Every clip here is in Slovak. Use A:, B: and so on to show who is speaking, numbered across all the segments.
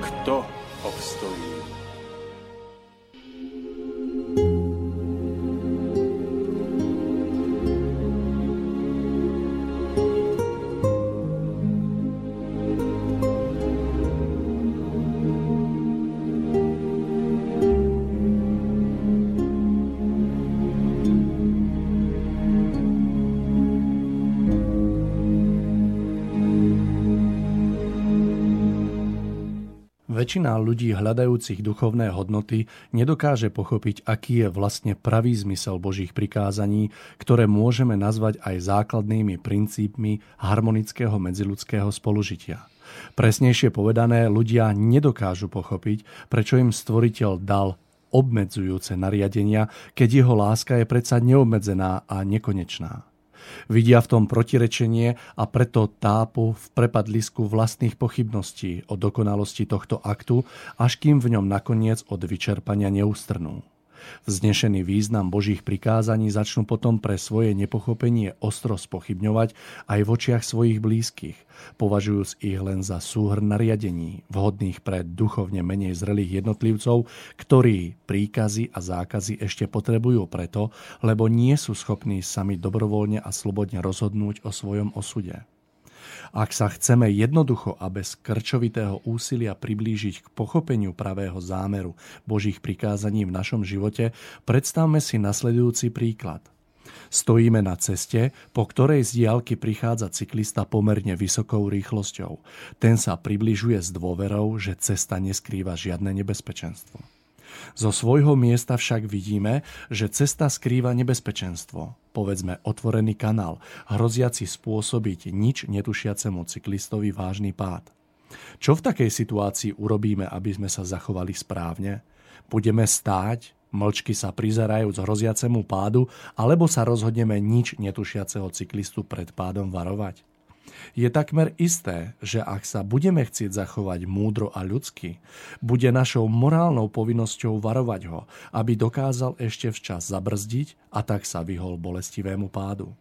A: kto obstojí.
B: Väčšina ľudí hľadajúcich duchovné hodnoty nedokáže pochopiť, aký je vlastne pravý zmysel Božích prikázaní, ktoré môžeme nazvať aj základnými princípmi harmonického medziludského spolužitia. Presnejšie povedané, ľudia nedokážu pochopiť, prečo im stvoriteľ dal obmedzujúce nariadenia, keď jeho láska je predsa neobmedzená a nekonečná. Vidia v tom protirečenie a preto tápu v prepadlisku vlastných pochybností o dokonalosti tohto aktu, až kým v ňom nakoniec od vyčerpania neústrnú. Vznešený význam Božích prikázaní začnú potom pre svoje nepochopenie ostro spochybňovať aj v očiach svojich blízkych, považujúc ich len za súhrn nariadení, vhodných pre duchovne menej zrelých jednotlivcov, ktorí príkazy a zákazy ešte potrebujú preto, lebo nie sú schopní sami dobrovoľne a slobodne rozhodnúť o svojom osude. Ak sa chceme jednoducho a bez krčovitého úsilia priblížiť k pochopeniu pravého zámeru Božích prikázaní v našom živote, predstavme si nasledujúci príklad. Stojíme na ceste, po ktorej z diálky prichádza cyklista pomerne vysokou rýchlosťou. Ten sa približuje s dôverou, že cesta neskrýva žiadne nebezpečenstvo. Zo svojho miesta však vidíme, že cesta skrýva nebezpečenstvo, povedzme otvorený kanál, hroziaci spôsobiť nič netušiacemu cyklistovi vážny pád. Čo v takej situácii urobíme, aby sme sa zachovali správne? Budeme stáť, mlčky sa prizerajúc hroziacemu pádu, alebo sa rozhodneme nič netušiaceho cyklistu pred pádom varovať? Je takmer isté, že ak sa budeme chcieť zachovať múdro a ľudsky, bude našou morálnou povinnosťou varovať ho, aby dokázal ešte včas zabrzdiť a tak sa vyhol bolestivému pádu.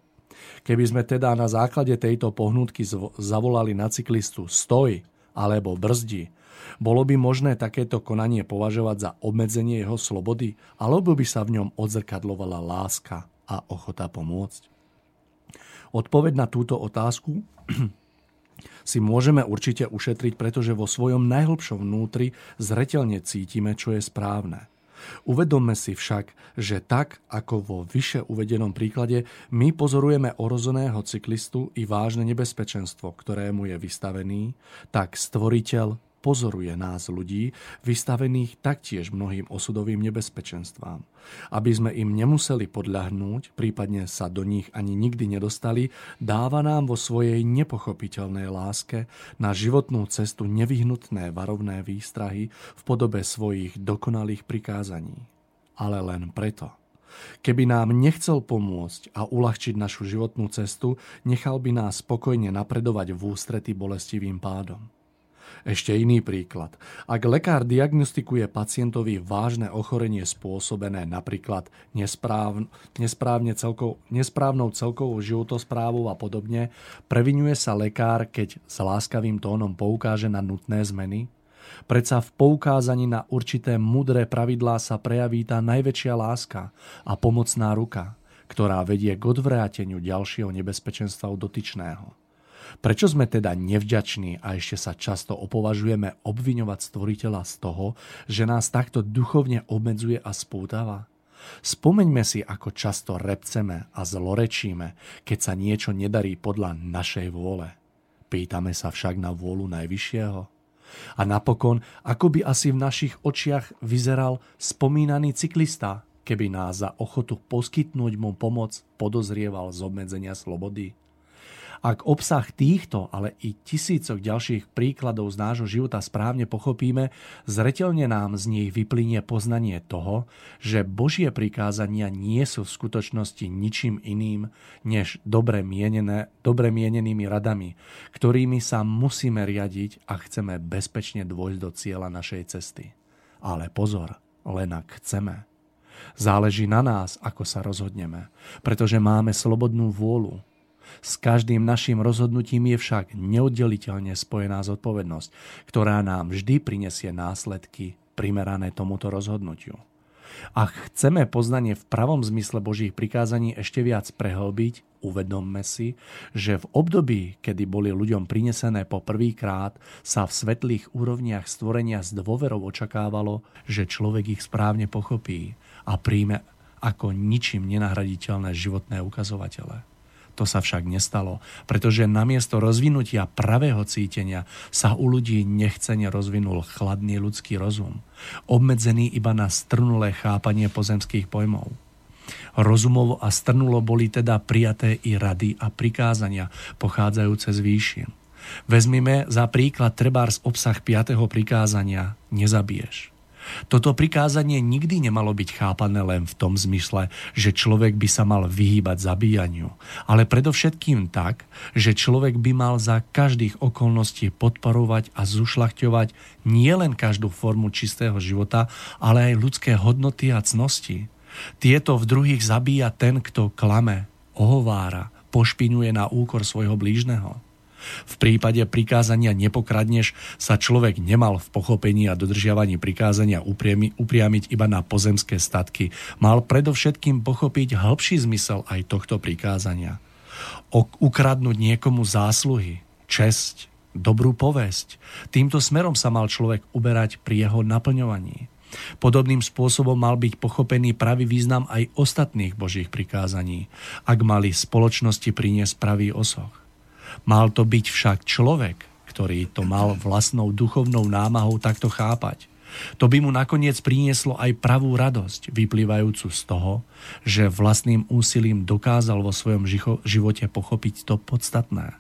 B: Keby sme teda na základe tejto pohnutky zavolali na cyklistu stoj alebo brzdi, bolo by možné takéto konanie považovať za obmedzenie jeho slobody, alebo by sa v ňom odzrkadlovala láska a ochota pomôcť? Odpoveď na túto otázku si môžeme určite ušetriť, pretože vo svojom najhlbšom vnútri zretelne cítime, čo je správne. Uvedomme si však, že tak ako vo vyše uvedenom príklade, my pozorujeme orozeného cyklistu i vážne nebezpečenstvo, ktorému je vystavený, tak stvoriteľ pozoruje nás ľudí, vystavených taktiež mnohým osudovým nebezpečenstvám. Aby sme im nemuseli podľahnúť, prípadne sa do nich ani nikdy nedostali, dáva nám vo svojej nepochopiteľnej láske na životnú cestu nevyhnutné varovné výstrahy v podobe svojich dokonalých prikázaní. Ale len preto. Keby nám nechcel pomôcť a uľahčiť našu životnú cestu, nechal by nás spokojne napredovať v ústrety bolestivým pádom. Ešte iný príklad. Ak lekár diagnostikuje pacientovi vážne ochorenie spôsobené napríklad nespráv, nesprávne celkov, nesprávnou celkovou životosprávou a podobne, previnuje sa lekár, keď s láskavým tónom poukáže na nutné zmeny? Predsa v poukázaní na určité mudré pravidlá sa prejaví tá najväčšia láska a pomocná ruka, ktorá vedie k odvráteniu ďalšieho nebezpečenstva u dotyčného. Prečo sme teda nevďační a ešte sa často opovažujeme obviňovať stvoriteľa z toho, že nás takto duchovne obmedzuje a spútava? Spomeňme si, ako často repceme a zlorečíme, keď sa niečo nedarí podľa našej vôle. Pýtame sa však na vôľu Najvyššieho. A napokon, ako by asi v našich očiach vyzeral spomínaný cyklista, keby nás za ochotu poskytnúť mu pomoc podozrieval z obmedzenia slobody. Ak obsah týchto, ale i tisícok ďalších príkladov z nášho života správne pochopíme, zretelne nám z nich vyplynie poznanie toho, že Božie prikázania nie sú v skutočnosti ničím iným, než dobre, mienené, dobre mienenými radami, ktorými sa musíme riadiť a chceme bezpečne dôjsť do cieľa našej cesty. Ale pozor, len ak chceme. Záleží na nás, ako sa rozhodneme, pretože máme slobodnú vôľu s každým našim rozhodnutím je však neoddeliteľne spojená zodpovednosť, ktorá nám vždy prinesie následky primerané tomuto rozhodnutiu. Ak chceme poznanie v pravom zmysle Božích prikázaní ešte viac prehlbiť, uvedomme si, že v období, kedy boli ľuďom prinesené po prvýkrát, sa v svetlých úrovniach stvorenia s dôverou očakávalo, že človek ich správne pochopí a príjme ako ničím nenahraditeľné životné ukazovatele. To sa však nestalo, pretože namiesto rozvinutia pravého cítenia sa u ľudí nechcene rozvinul chladný ľudský rozum, obmedzený iba na strnulé chápanie pozemských pojmov. Rozumovo a strnulo boli teda prijaté i rady a prikázania pochádzajúce z výšin. Vezmime za príklad trebárs obsah 5. prikázania nezabiješ. Toto prikázanie nikdy nemalo byť chápané len v tom zmysle, že človek by sa mal vyhýbať zabíjaniu, ale predovšetkým tak, že človek by mal za každých okolností podporovať a zušľachťovať nielen každú formu čistého života, ale aj ľudské hodnoty a cnosti. Tieto v druhých zabíja ten, kto klame, ohovára, pošpinuje na úkor svojho blížneho. V prípade prikázania nepokradneš sa človek nemal v pochopení a dodržiavaní prikázania upriamiť iba na pozemské statky. Mal predovšetkým pochopiť hĺbší zmysel aj tohto prikázania. ukradnúť niekomu zásluhy, česť, dobrú povesť. Týmto smerom sa mal človek uberať pri jeho naplňovaní. Podobným spôsobom mal byť pochopený pravý význam aj ostatných božích prikázaní, ak mali spoločnosti priniesť pravý osoch. Mal to byť však človek, ktorý to mal vlastnou duchovnou námahou takto chápať. To by mu nakoniec prinieslo aj pravú radosť, vyplývajúcu z toho, že vlastným úsilím dokázal vo svojom živote pochopiť to podstatné.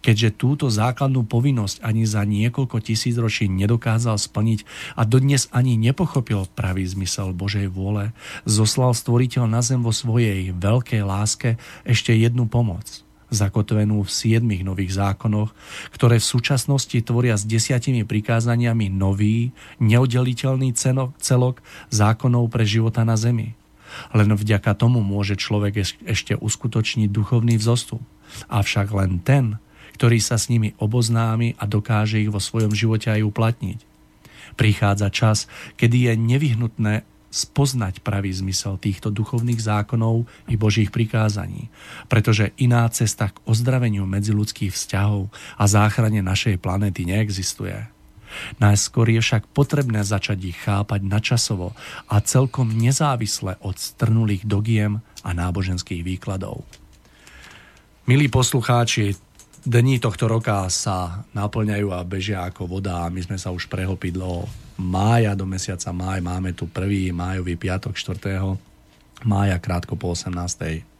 B: Keďže túto základnú povinnosť ani za niekoľko tisíc ročí nedokázal splniť a dodnes ani nepochopil pravý zmysel Božej vôle, zoslal stvoriteľ na zem vo svojej veľkej láske ešte jednu pomoc – zakotvenú v siedmých nových zákonoch, ktoré v súčasnosti tvoria s desiatimi prikázaniami nový, neoddeliteľný celok zákonov pre života na zemi. Len vďaka tomu môže človek ešte uskutočniť duchovný vzostup. Avšak len ten, ktorý sa s nimi oboznámi a dokáže ich vo svojom živote aj uplatniť. Prichádza čas, kedy je nevyhnutné spoznať pravý zmysel týchto duchovných zákonov i Božích prikázaní, pretože iná cesta k ozdraveniu medziludských vzťahov a záchrane našej planéty neexistuje. Najskôr je však potrebné začať ich chápať načasovo a celkom nezávisle od strnulých dogiem a náboženských výkladov. Milí poslucháči, dní tohto roka sa naplňajú a bežia ako voda a my sme sa už prehopli do mája, do mesiaca máj. Máme tu prvý májový piatok 4. mája krátko po 18.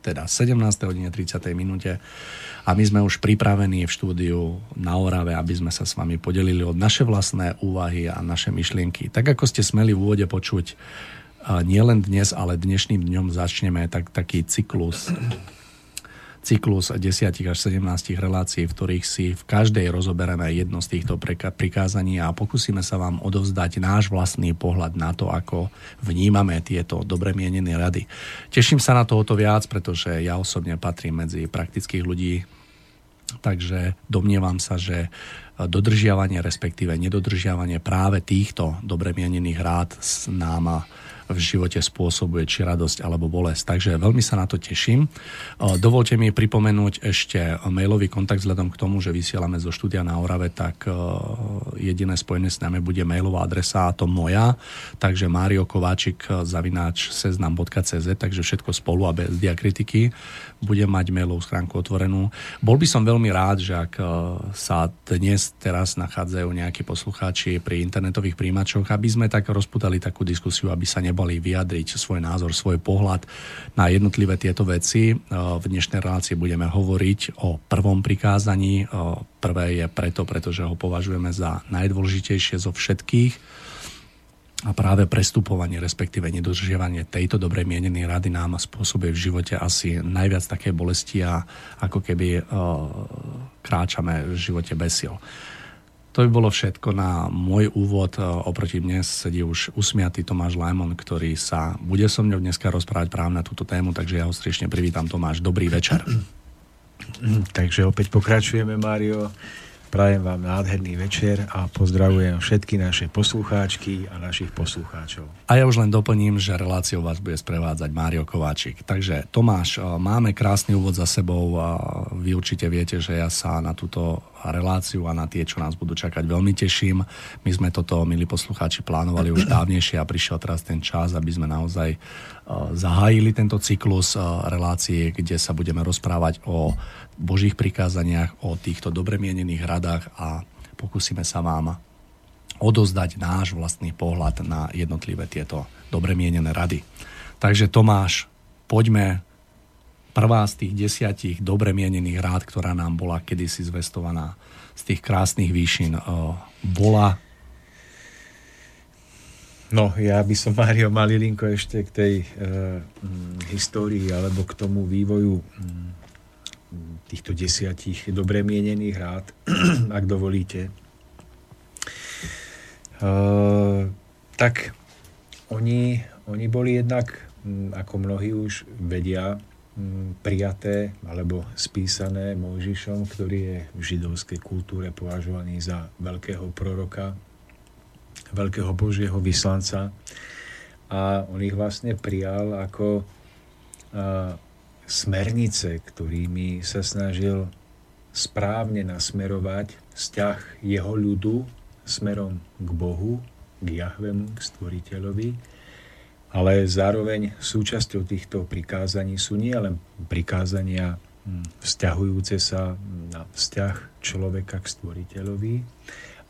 B: teda 17. hodine 30. minúte a my sme už pripravení v štúdiu na Orave, aby sme sa s vami podelili od naše vlastné úvahy a naše myšlienky. Tak ako ste smeli v úvode počuť, nielen dnes, ale dnešným dňom začneme tak, taký cyklus cyklus 10 až 17 relácií, v ktorých si v každej rozoberáme jedno z týchto prikázaní a pokúsime sa vám odovzdať náš vlastný pohľad na to, ako vnímame tieto dobre mienené rady. Teším sa na to viac, pretože ja osobne patrím medzi praktických ľudí, takže domnievam sa, že dodržiavanie, respektíve nedodržiavanie práve týchto dobre mienených rád nám v živote spôsobuje či radosť alebo bolesť. Takže veľmi sa na to teším. Dovolte mi pripomenúť ešte mailový kontakt vzhľadom k tomu, že vysielame zo štúdia na Orave, tak jediné spojené s nami bude mailová adresa a to moja, takže Mário Kováčik zavináč seznam.cz, takže všetko spolu a bez diakritiky budem mať mailovú schránku otvorenú. Bol by som veľmi rád, že ak e, sa dnes, teraz nachádzajú nejakí poslucháči pri internetových príjimačoch, aby sme tak rozputali takú diskusiu, aby sa nebali vyjadriť svoj názor, svoj pohľad na jednotlivé tieto veci. E, v dnešnej relácii budeme hovoriť o prvom prikázaní. E, prvé je preto, pretože ho považujeme za najdôležitejšie zo všetkých a práve prestupovanie, respektíve nedodržiavanie tejto dobre mienenej rady nám spôsobuje v živote asi najviac také bolesti a ako keby uh, kráčame v živote bez sil. To by bolo všetko na môj úvod. Oproti mne sedí už usmiatý Tomáš Lajmon, ktorý sa bude so mnou dneska rozprávať práve na túto tému, takže ja ho striešne privítam. Tomáš, dobrý večer.
C: Takže opäť pokračujeme, Mário. Prajem vám nádherný večer a pozdravujem všetky naše poslucháčky a našich poslucháčov.
B: A ja už len doplním, že reláciou vás bude sprevádzať Mário Kováčik. Takže Tomáš, máme krásny úvod za sebou a vy určite viete, že ja sa na túto reláciu a na tie, čo nás budú čakať, veľmi teším. My sme toto, milí poslucháči, plánovali už dávnejšie a prišiel teraz ten čas, aby sme naozaj zahájili tento cyklus relácie, kde sa budeme rozprávať o Božích prikázaniach, o týchto dobre mienených radách a pokúsime sa vám odozdať náš vlastný pohľad na jednotlivé tieto dobre mienené rady. Takže Tomáš, poďme prvá z tých desiatich dobre mienených rád, ktorá nám bola kedysi zvestovaná z tých krásnych výšin, bola
C: No, ja by som, Mário, malilinko ešte k tej e, mm, histórii alebo k tomu vývoju mm, týchto desiatich dobre mienených rád, ak dovolíte. Uh, tak oni, oni boli jednak, um, ako mnohí už vedia, um, prijaté alebo spísané Mojžišom, ktorý je v židovskej kultúre považovaný za veľkého proroka, veľkého božieho vyslanca. A on ich vlastne prijal ako uh, smernice, ktorými sa snažil správne nasmerovať vzťah jeho ľudu smerom k Bohu, k Jahvemu, k Stvoriteľovi, ale zároveň súčasťou týchto prikázaní sú nielen prikázania hm, vzťahujúce sa na vzťah človeka k Stvoriteľovi,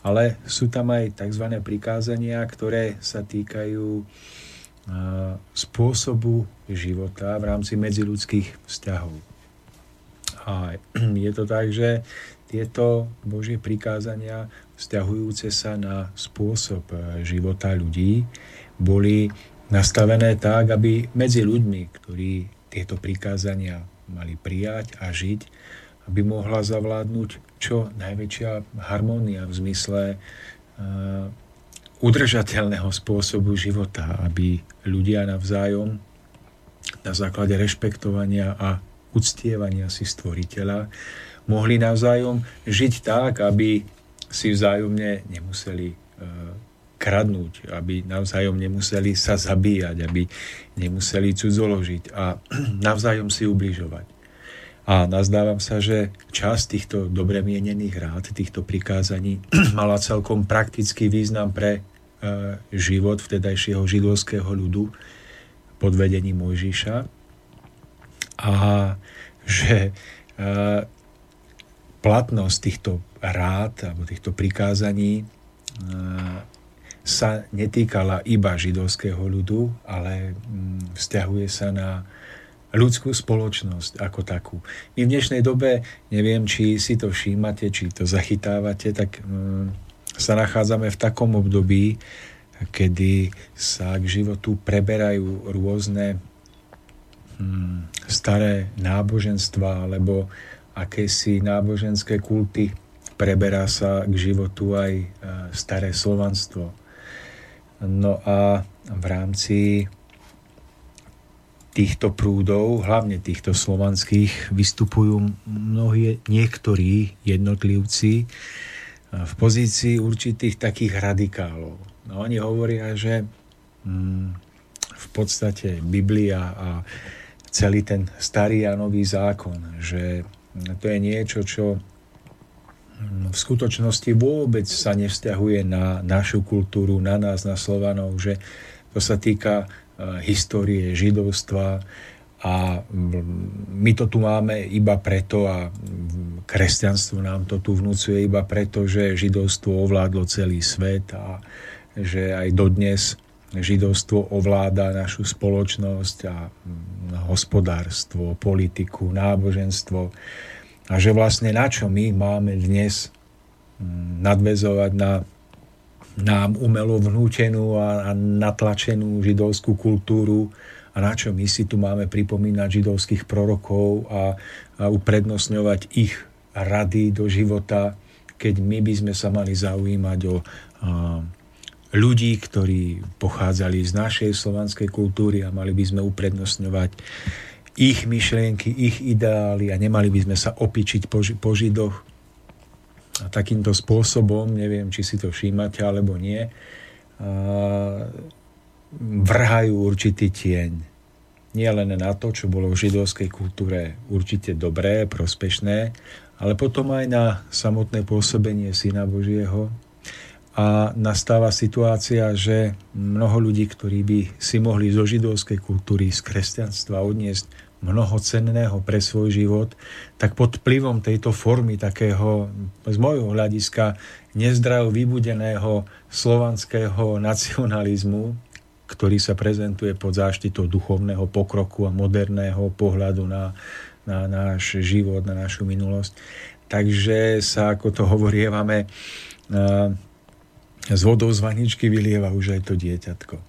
C: ale sú tam aj tzv. prikázania, ktoré sa týkajú spôsobu života v rámci medziludských vzťahov. A je to tak, že tieto Božie prikázania vzťahujúce sa na spôsob e, života ľudí boli nastavené tak, aby medzi ľuďmi, ktorí tieto prikázania mali prijať a žiť, aby mohla zavládnuť čo najväčšia harmónia v zmysle e, udržateľného spôsobu života, aby ľudia navzájom na základe rešpektovania a uctievania si stvoriteľa mohli navzájom žiť tak, aby si vzájomne nemuseli e, kradnúť, aby navzájom nemuseli sa zabíjať, aby nemuseli cudzoložiť a navzájom si ubližovať. A nazdávam sa, že časť týchto dobre mienených rád, týchto prikázaní mala celkom praktický význam pre e, život vtedajšieho židovského ľudu pod vedením Mojžiša. A že e, platnosť týchto rád alebo týchto prikázaní e, sa netýkala iba židovského ľudu, ale mm, vzťahuje sa na ľudskú spoločnosť ako takú. My v dnešnej dobe, neviem, či si to všímate, či to zachytávate, tak um, sa nachádzame v takom období, kedy sa k životu preberajú rôzne um, staré náboženstva alebo akési náboženské kulty. Preberá sa k životu aj uh, staré slovanstvo. No a v rámci týchto prúdov, hlavne týchto slovanských, vystupujú mnohí, niektorí jednotlivci v pozícii určitých takých radikálov. No oni hovoria, že mm, v podstate Biblia a celý ten starý a nový zákon, že to je niečo, čo mm, v skutočnosti vôbec sa nevzťahuje na našu kultúru, na nás, na Slovanov, že to sa týka histórie židovstva, a my to tu máme iba preto a kresťanstvo nám to tu vnúcuje iba preto, že židovstvo ovládlo celý svet a že aj dodnes židovstvo ovláda našu spoločnosť a hospodárstvo, politiku, náboženstvo. A že vlastne na čo my máme dnes nadvezovať na nám umelo vnútenú a, natlačenú židovskú kultúru, a na čo my si tu máme pripomínať židovských prorokov a, uprednostňovať ich rady do života, keď my by sme sa mali zaujímať o ľudí, ktorí pochádzali z našej slovanskej kultúry a mali by sme uprednostňovať ich myšlienky, ich ideály a nemali by sme sa opičiť po židoch. A takýmto spôsobom, neviem, či si to všímate alebo nie, vrhajú určitý tieň. Nie len na to, čo bolo v židovskej kultúre určite dobré, prospešné, ale potom aj na samotné pôsobenie Syna Božieho. A nastáva situácia, že mnoho ľudí, ktorí by si mohli zo židovskej kultúry, z kresťanstva odniesť mnoho cenného pre svoj život, tak pod vplyvom tejto formy takého, z môjho hľadiska, nezdravo vybudeného slovanského nacionalizmu, ktorý sa prezentuje pod záštitou duchovného pokroku a moderného pohľadu na, na náš život, na našu minulosť. Takže sa, ako to hovorievame, z vodou z vaničky vylieva už aj to dieťatko.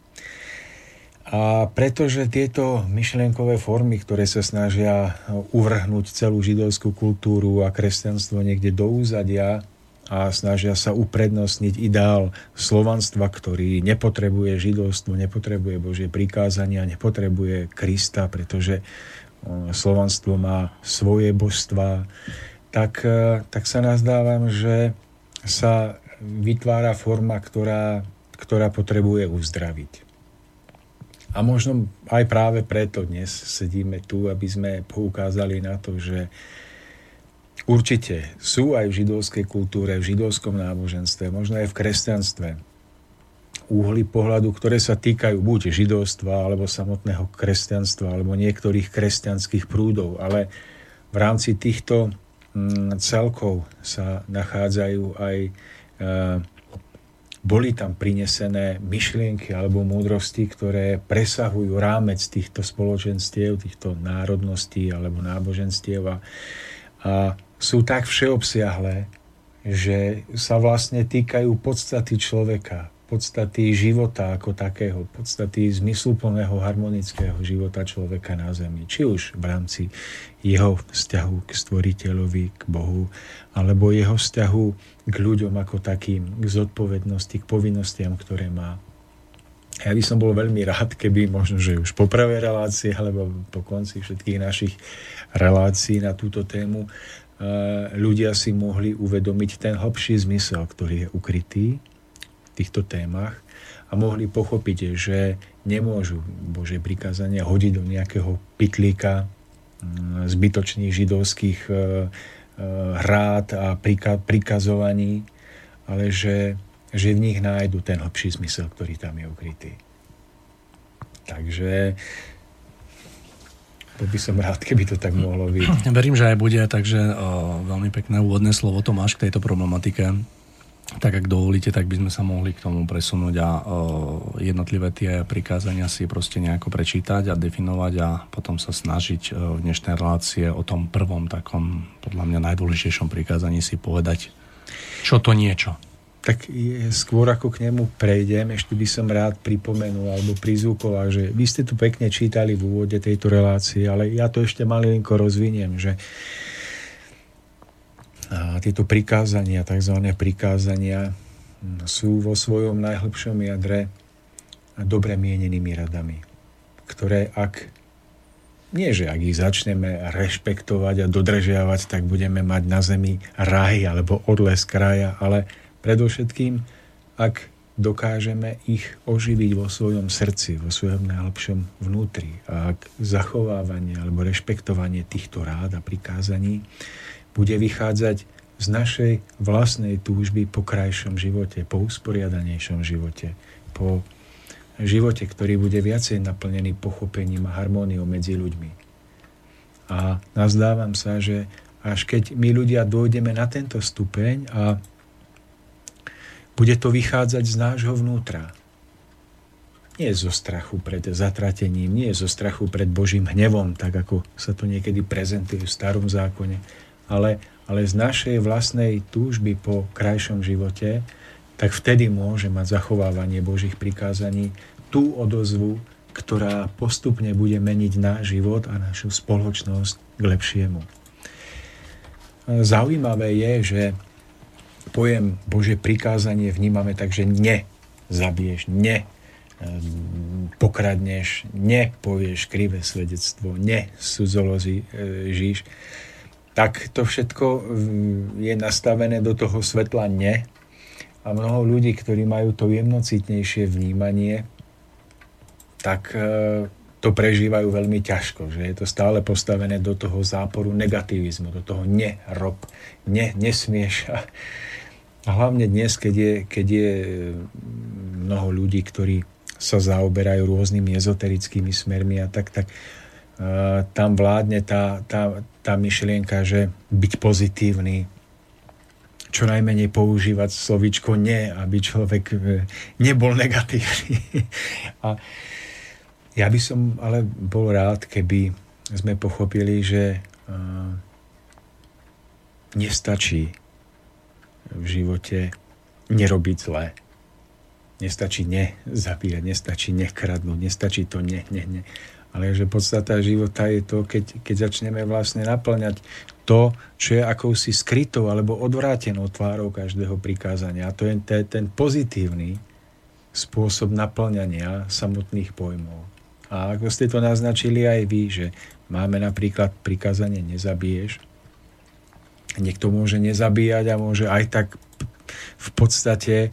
C: A pretože tieto myšlienkové formy, ktoré sa snažia uvrhnúť celú židovskú kultúru a kresťanstvo niekde do úzadia, a snažia sa uprednostniť ideál slovanstva, ktorý nepotrebuje židovstvo, nepotrebuje Božie prikázania, nepotrebuje Krista, pretože slovanstvo má svoje božstva, tak, e, tak sa nazdávam, že sa vytvára forma, ktorá, ktorá potrebuje uzdraviť. A možno aj práve preto dnes sedíme tu, aby sme poukázali na to, že Určite sú aj v židovskej kultúre, v židovskom náboženstve, možno aj v kresťanstve úhly pohľadu, ktoré sa týkajú buď židovstva, alebo samotného kresťanstva, alebo niektorých kresťanských prúdov, ale v rámci týchto mm, celkov sa nachádzajú aj e, boli tam prinesené myšlienky alebo múdrosti, ktoré presahujú rámec týchto spoločenstiev, týchto národností alebo náboženstiev a, a sú tak všeobsiahlé, že sa vlastne týkajú podstaty človeka, podstaty života ako takého, podstaty zmysluplného harmonického života človeka na Zemi. Či už v rámci jeho vzťahu k stvoriteľovi, k Bohu, alebo jeho vzťahu k ľuďom ako takým, k zodpovednosti, k povinnostiam, ktoré má. Ja by som bol veľmi rád, keby možno, že už po prvej relácii alebo po konci všetkých našich relácií na túto tému ľudia si mohli uvedomiť ten hlbší zmysel, ktorý je ukrytý týchto témach a mohli pochopiť, že nemôžu Bože prikázania hodiť do nejakého pitlíka mm, zbytočných židovských e, e, hrád a prikazovaní, ale že, že v nich nájdu ten hlbší zmysel, ktorý tam je ukrytý. Takže by som rád, keby to tak mohlo byť.
B: Verím, že aj bude, takže o, veľmi pekné úvodné slovo to máš k tejto problematike. Tak ak dovolíte, tak by sme sa mohli k tomu presunúť a o, jednotlivé tie prikázania si proste nejako prečítať a definovať a potom sa snažiť o, v dnešnej relácie o tom prvom takom, podľa mňa najdôležitejšom prikázaní si povedať, čo to niečo.
C: Tak je, skôr ako k nemu prejdem, ešte by som rád pripomenul alebo prizvukoval, že vy ste tu pekne čítali v úvode tejto relácie, ale ja to ešte malinko rozviniem, že a tieto prikázania, tzv. prikázania sú vo svojom najhlbšom jadre dobre mienenými radami, ktoré ak nie, že ak ich začneme rešpektovať a dodržiavať, tak budeme mať na zemi raj alebo odles kraja, ale predovšetkým, ak dokážeme ich oživiť vo svojom srdci, vo svojom najlepšom vnútri. A ak zachovávanie alebo rešpektovanie týchto rád a prikázaní bude vychádzať z našej vlastnej túžby po krajšom živote, po usporiadanejšom živote, po živote, ktorý bude viacej naplnený pochopením a harmóniou medzi ľuďmi. A nazdávam sa, že až keď my ľudia dojdeme na tento stupeň a bude to vychádzať z nášho vnútra. Nie zo strachu pred zatratením, nie zo strachu pred Božím hnevom, tak ako sa to niekedy prezentuje v starom zákone, ale, ale z našej vlastnej túžby po krajšom živote, tak vtedy môže mať zachovávanie Božích prikázaní tú odozvu, ktorá postupne bude meniť náš život a našu spoločnosť k lepšiemu. Zaujímavé je, že pojem Bože prikázanie vnímame tak, že ne zabiješ, ne pokradneš, nepovieš krivé svedectvo, ne sudzoložíš, tak to všetko je nastavené do toho svetla ne a mnoho ľudí, ktorí majú to jemnocitnejšie vnímanie, tak e, to prežívajú veľmi ťažko, že je to stále postavené do toho záporu negativizmu, do toho nerob, ne, nesmieš. A, hlavne dnes, keď je, keď je mnoho ľudí, ktorí sa zaoberajú rôznymi ezoterickými smermi a tak, tak tam vládne tá, tá, tá myšlienka, že byť pozitívny, čo najmenej používať slovičko nie, aby človek e, nebol negatívny. a ja by som ale bol rád, keby sme pochopili, že uh, nestačí v živote nerobiť zlé. Nestačí nezabíjať, nestačí nekradnúť, nestačí to ne, ne, ne. Ale že podstata života je to, keď, keď začneme vlastne naplňať to, čo je akousi skrytou alebo odvrátenou tvárou každého prikázania. A to je ten, ten pozitívny spôsob naplňania samotných pojmov. A ako ste to naznačili aj vy, že máme napríklad prikázanie nezabiješ, Niekto môže nezabíjať a môže aj tak v podstate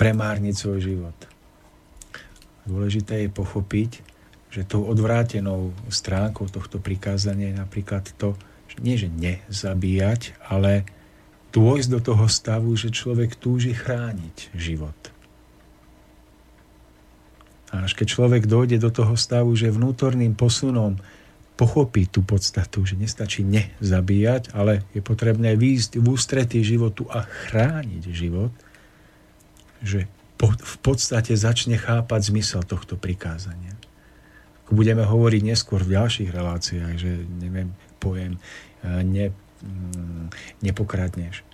C: premárniť svoj život. Dôležité je pochopiť, že tou odvrátenou stránkou tohto prikázania je napríklad to, že nie že nezabíjať, ale dôjsť do toho stavu, že človek túži chrániť život. A až keď človek dojde do toho stavu, že vnútorným posunom pochopiť tú podstatu, že nestačí nezabíjať, ale je potrebné výjsť v ústretí životu a chrániť život, že v podstate začne chápať zmysel tohto prikázania. Budeme hovoriť neskôr v ďalších reláciách, že neviem, pojem e, ne, mm, nepokradneš.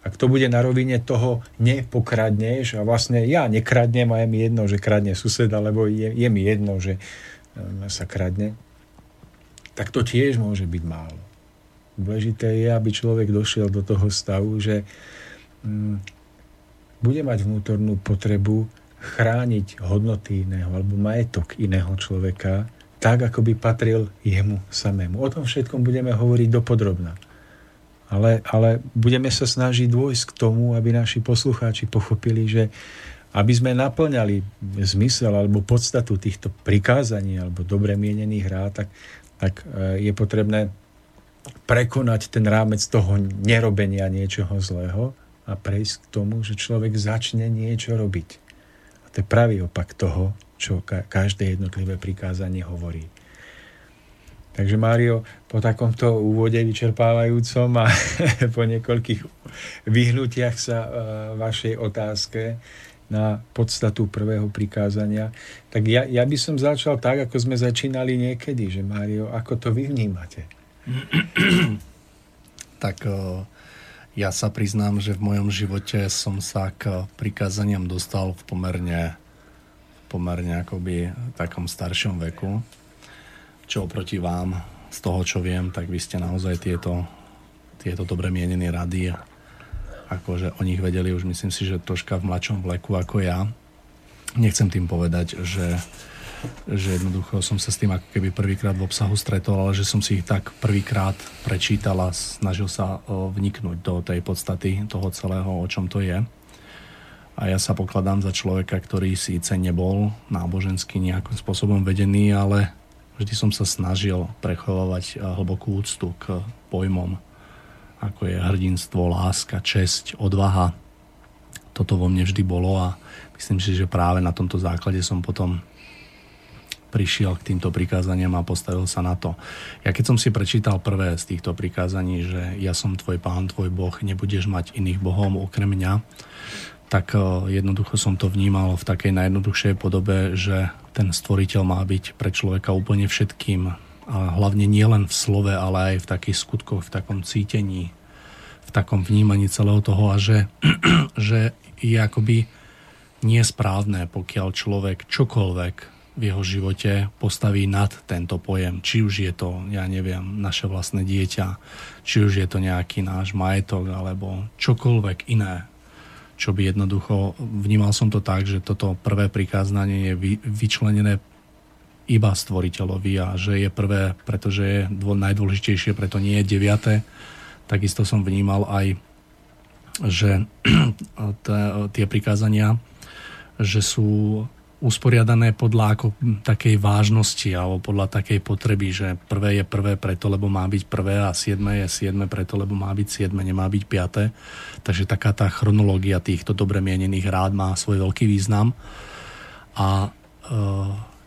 C: Ak to bude na rovine toho nepokradneš a vlastne ja nekradnem a je mi jedno, že kradne sused, alebo je, je mi jedno, že e, sa kradne, tak to tiež môže byť málo. Dôležité je, aby človek došiel do toho stavu, že mm, bude mať vnútornú potrebu chrániť hodnoty iného alebo majetok iného človeka tak, ako by patril jemu samému. O tom všetkom budeme hovoriť dopodrobná. Ale, ale budeme sa snažiť dôjsť k tomu, aby naši poslucháči pochopili, že aby sme naplňali zmysel alebo podstatu týchto prikázaní alebo dobre mienených rád, tak tak e, je potrebné prekonať ten rámec toho nerobenia niečoho zlého a prejsť k tomu, že človek začne niečo robiť. To je pravý opak toho, čo každé jednotlivé prikázanie hovorí. Takže Mário, po takomto úvode vyčerpávajúcom a po niekoľkých vyhnutiach sa e, vašej otázke na podstatu prvého prikázania, tak ja, ja by som začal tak, ako sme začínali niekedy, že Mário, ako to vy vnímate?
B: tak ja sa priznám, že v mojom živote som sa k prikázaniam dostal v pomerne, pomerne akoby takom staršom veku. Čo oproti vám, z toho, čo viem, tak vy ste naozaj tieto, tieto dobre mienené rady akože o nich vedeli už myslím si, že troška v mladšom vleku ako ja. Nechcem tým povedať, že že jednoducho som sa s tým ako keby prvýkrát v obsahu stretol, ale že som si ich tak prvýkrát prečítal a snažil sa vniknúť do tej podstaty toho celého, o čom to je. A ja sa pokladám za človeka, ktorý síce nebol nábožensky nejakým spôsobom vedený, ale vždy som sa snažil prechovávať hlbokú úctu k pojmom, ako je hrdinstvo, láska, česť, odvaha. Toto vo mne vždy bolo a myslím si, že práve na tomto základe som potom prišiel k týmto prikázaniam a postavil sa na to. Ja keď som si prečítal prvé z týchto prikázaní, že ja som tvoj pán, tvoj boh, nebudeš mať iných bohov okrem mňa, tak eh, jednoducho som to vnímal v takej najjednoduchšej podobe, že ten stvoriteľ má byť pre človeka úplne všetkým. A hlavne nie len v slove, ale aj v takých skutkoch, v takom cítení, v takom vnímaní celého toho a že, že je akoby nesprávne, pokiaľ človek čokoľvek v jeho živote postaví nad tento pojem. Či už je to, ja neviem, naše vlastné dieťa, či už je to nejaký náš majetok, alebo čokoľvek iné. Čo by jednoducho, vnímal som to tak, že toto prvé prikázanie je vy, vyčlenené iba stvoriteľovi a že je prvé, pretože je najdôležitejšie, preto nie je deviate. Takisto som vnímal aj, že tie prikázania, že sú usporiadané podľa ako takej vážnosti alebo podľa takej potreby, že prvé je prvé preto, lebo má byť prvé a siedme je siedme preto, lebo má byť siedme, nemá byť piaté. Takže taká tá chronológia týchto dobre mienených rád má svoj veľký význam. A e,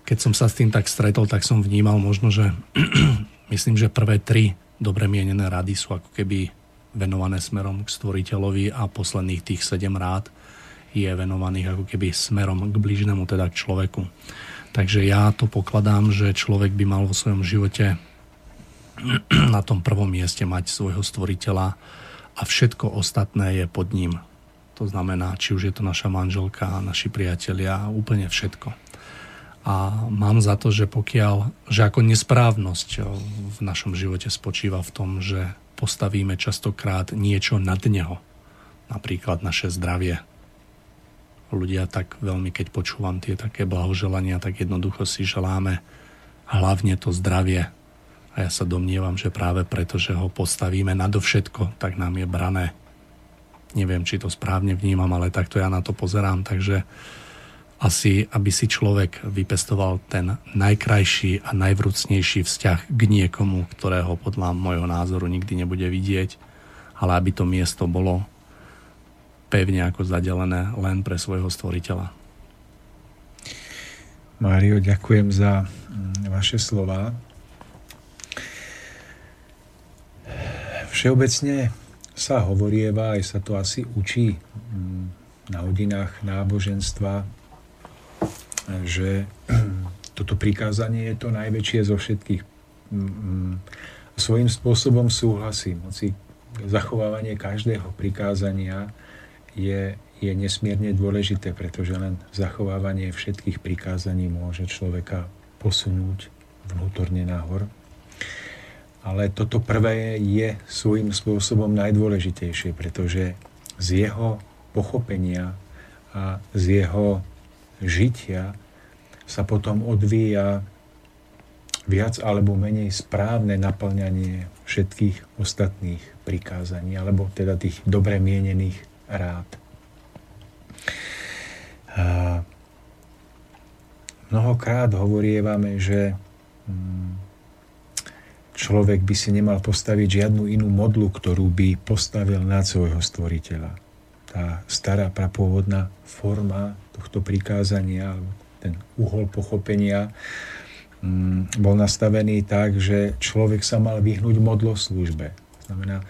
B: keď som sa s tým tak stretol, tak som vnímal možno, že myslím, že prvé tri dobre mienené rady sú ako keby venované smerom k stvoriteľovi a posledných tých sedem rád je venovaných ako keby smerom k blížnemu, teda k človeku. Takže ja to pokladám, že človek by mal vo svojom živote na tom prvom mieste mať svojho stvoriteľa a všetko ostatné je pod ním. To znamená, či už je to naša manželka, naši priatelia, úplne všetko. A mám za to, že pokiaľ, že ako nesprávnosť v našom živote spočíva v tom, že postavíme častokrát niečo nad neho. Napríklad naše zdravie, ľudia tak veľmi, keď počúvam tie také blahoželania, tak jednoducho si želáme hlavne to zdravie. A ja sa domnievam, že práve preto, že ho postavíme nadovšetko, tak nám je brané. Neviem, či to správne vnímam, ale takto ja na to pozerám. Takže asi, aby si človek vypestoval ten najkrajší a najvrúcnejší vzťah k niekomu, ktorého podľa môjho názoru nikdy nebude vidieť, ale aby to miesto bolo pevne ako zadelené len pre svojho stvoriteľa.
C: Mário, ďakujem za mm, vaše slova. Všeobecne sa hovorieva, aj sa to asi učí mm, na hodinách náboženstva, že toto prikázanie je to najväčšie zo všetkých. Mm, svojím spôsobom súhlasím, hoci zachovávanie každého prikázania je, je nesmierne dôležité, pretože len zachovávanie všetkých prikázaní môže človeka posunúť vnútorne nahor. Ale toto prvé je svojím spôsobom najdôležitejšie, pretože z jeho pochopenia a z jeho žitia sa potom odvíja viac alebo menej správne naplňanie všetkých ostatných prikázaní, alebo teda tých dobre mienených rád. Mnohokrát hovorievame, že mm, človek by si nemal postaviť žiadnu inú modlu, ktorú by postavil nad svojho stvoriteľa. Tá stará prapôvodná forma tohto prikázania, ten uhol pochopenia, mm, bol nastavený tak, že človek sa mal vyhnúť modloslúžbe. Znamená,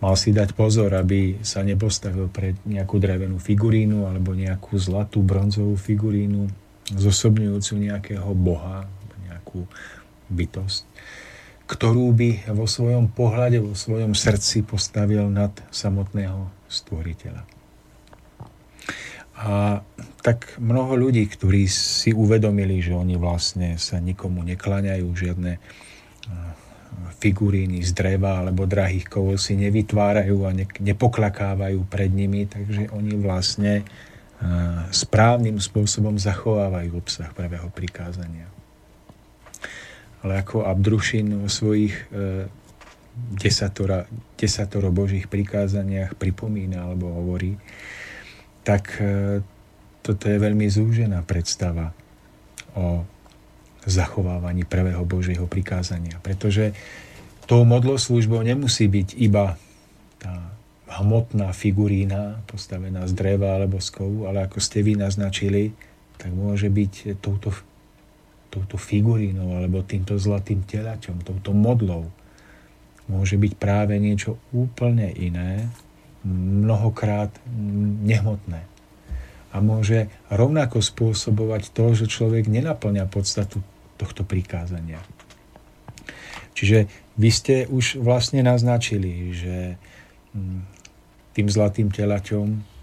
C: mal si dať pozor, aby sa nepostavil pred nejakú drevenú figurínu alebo nejakú zlatú bronzovú figurínu zosobňujúcu nejakého boha, nejakú bytosť, ktorú by vo svojom pohľade, vo svojom srdci postavil nad samotného stvoriteľa. A tak mnoho ľudí, ktorí si uvedomili, že oni vlastne sa nikomu nekláňajú, žiadne figuríny z dreva alebo drahých kovov si nevytvárajú a ne, pred nimi, takže oni vlastne správnym spôsobom zachovávajú obsah prvého prikázania. Ale ako Abdrušin vo svojich e, desatora, desatoro Božích prikázaniach pripomína alebo hovorí, tak e, toto je veľmi zúžená predstava o zachovávaní prvého Božieho prikázania. Pretože tou modloslužbou nemusí byť iba tá hmotná figurína postavená z dreva alebo z kovu, ale ako ste vy naznačili, tak môže byť touto, touto figurínou alebo týmto zlatým telaťom, touto modlou. Môže byť práve niečo úplne iné, mnohokrát nehmotné. A môže rovnako spôsobovať to, že človek nenaplňa podstatu tohto prikázania. Čiže vy ste už vlastne naznačili, že hm, tým zlatým telaťom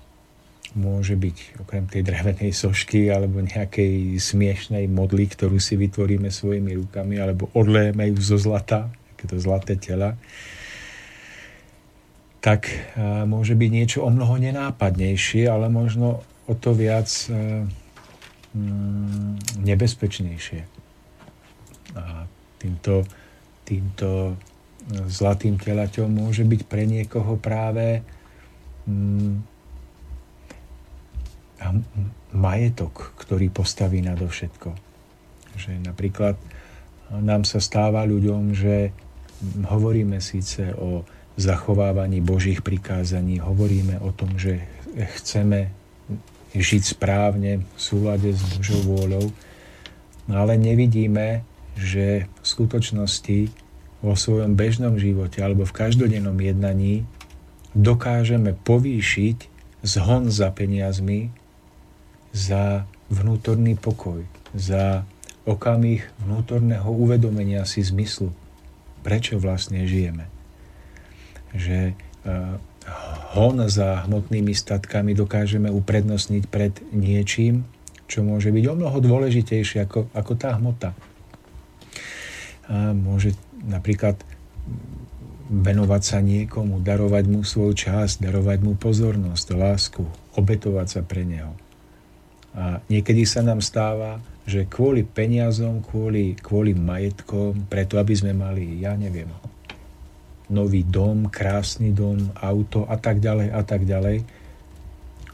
C: môže byť okrem tej drevenej sošky alebo nejakej smiešnej modly, ktorú si vytvoríme svojimi rukami alebo odlejeme ju zo zlata, takéto zlaté tela, tak môže byť niečo o mnoho nenápadnejšie, ale možno o to viac hm, nebezpečnejšie. A týmto, týmto zlatým telaťom môže byť pre niekoho práve mm, majetok, ktorý postaví nadovšetko. Že napríklad nám sa stáva ľuďom, že hovoríme síce o zachovávaní Božích prikázaní, hovoríme o tom, že chceme žiť správne v súlade s Božou vôľou, no ale nevidíme že v skutočnosti vo svojom bežnom živote alebo v každodennom jednaní dokážeme povýšiť zhon za peniazmi za vnútorný pokoj, za okamih vnútorného uvedomenia si zmyslu, prečo vlastne žijeme. Že uh, hon za hmotnými statkami dokážeme uprednostniť pred niečím, čo môže byť o mnoho dôležitejšie ako, ako tá hmota môže napríklad venovať sa niekomu, darovať mu svoj čas, darovať mu pozornosť, lásku, obetovať sa pre neho. A niekedy sa nám stáva, že kvôli peniazom, kvôli, kvôli majetkom, preto aby sme mali, ja neviem, nový dom, krásny dom, auto a tak ďalej a tak ďalej,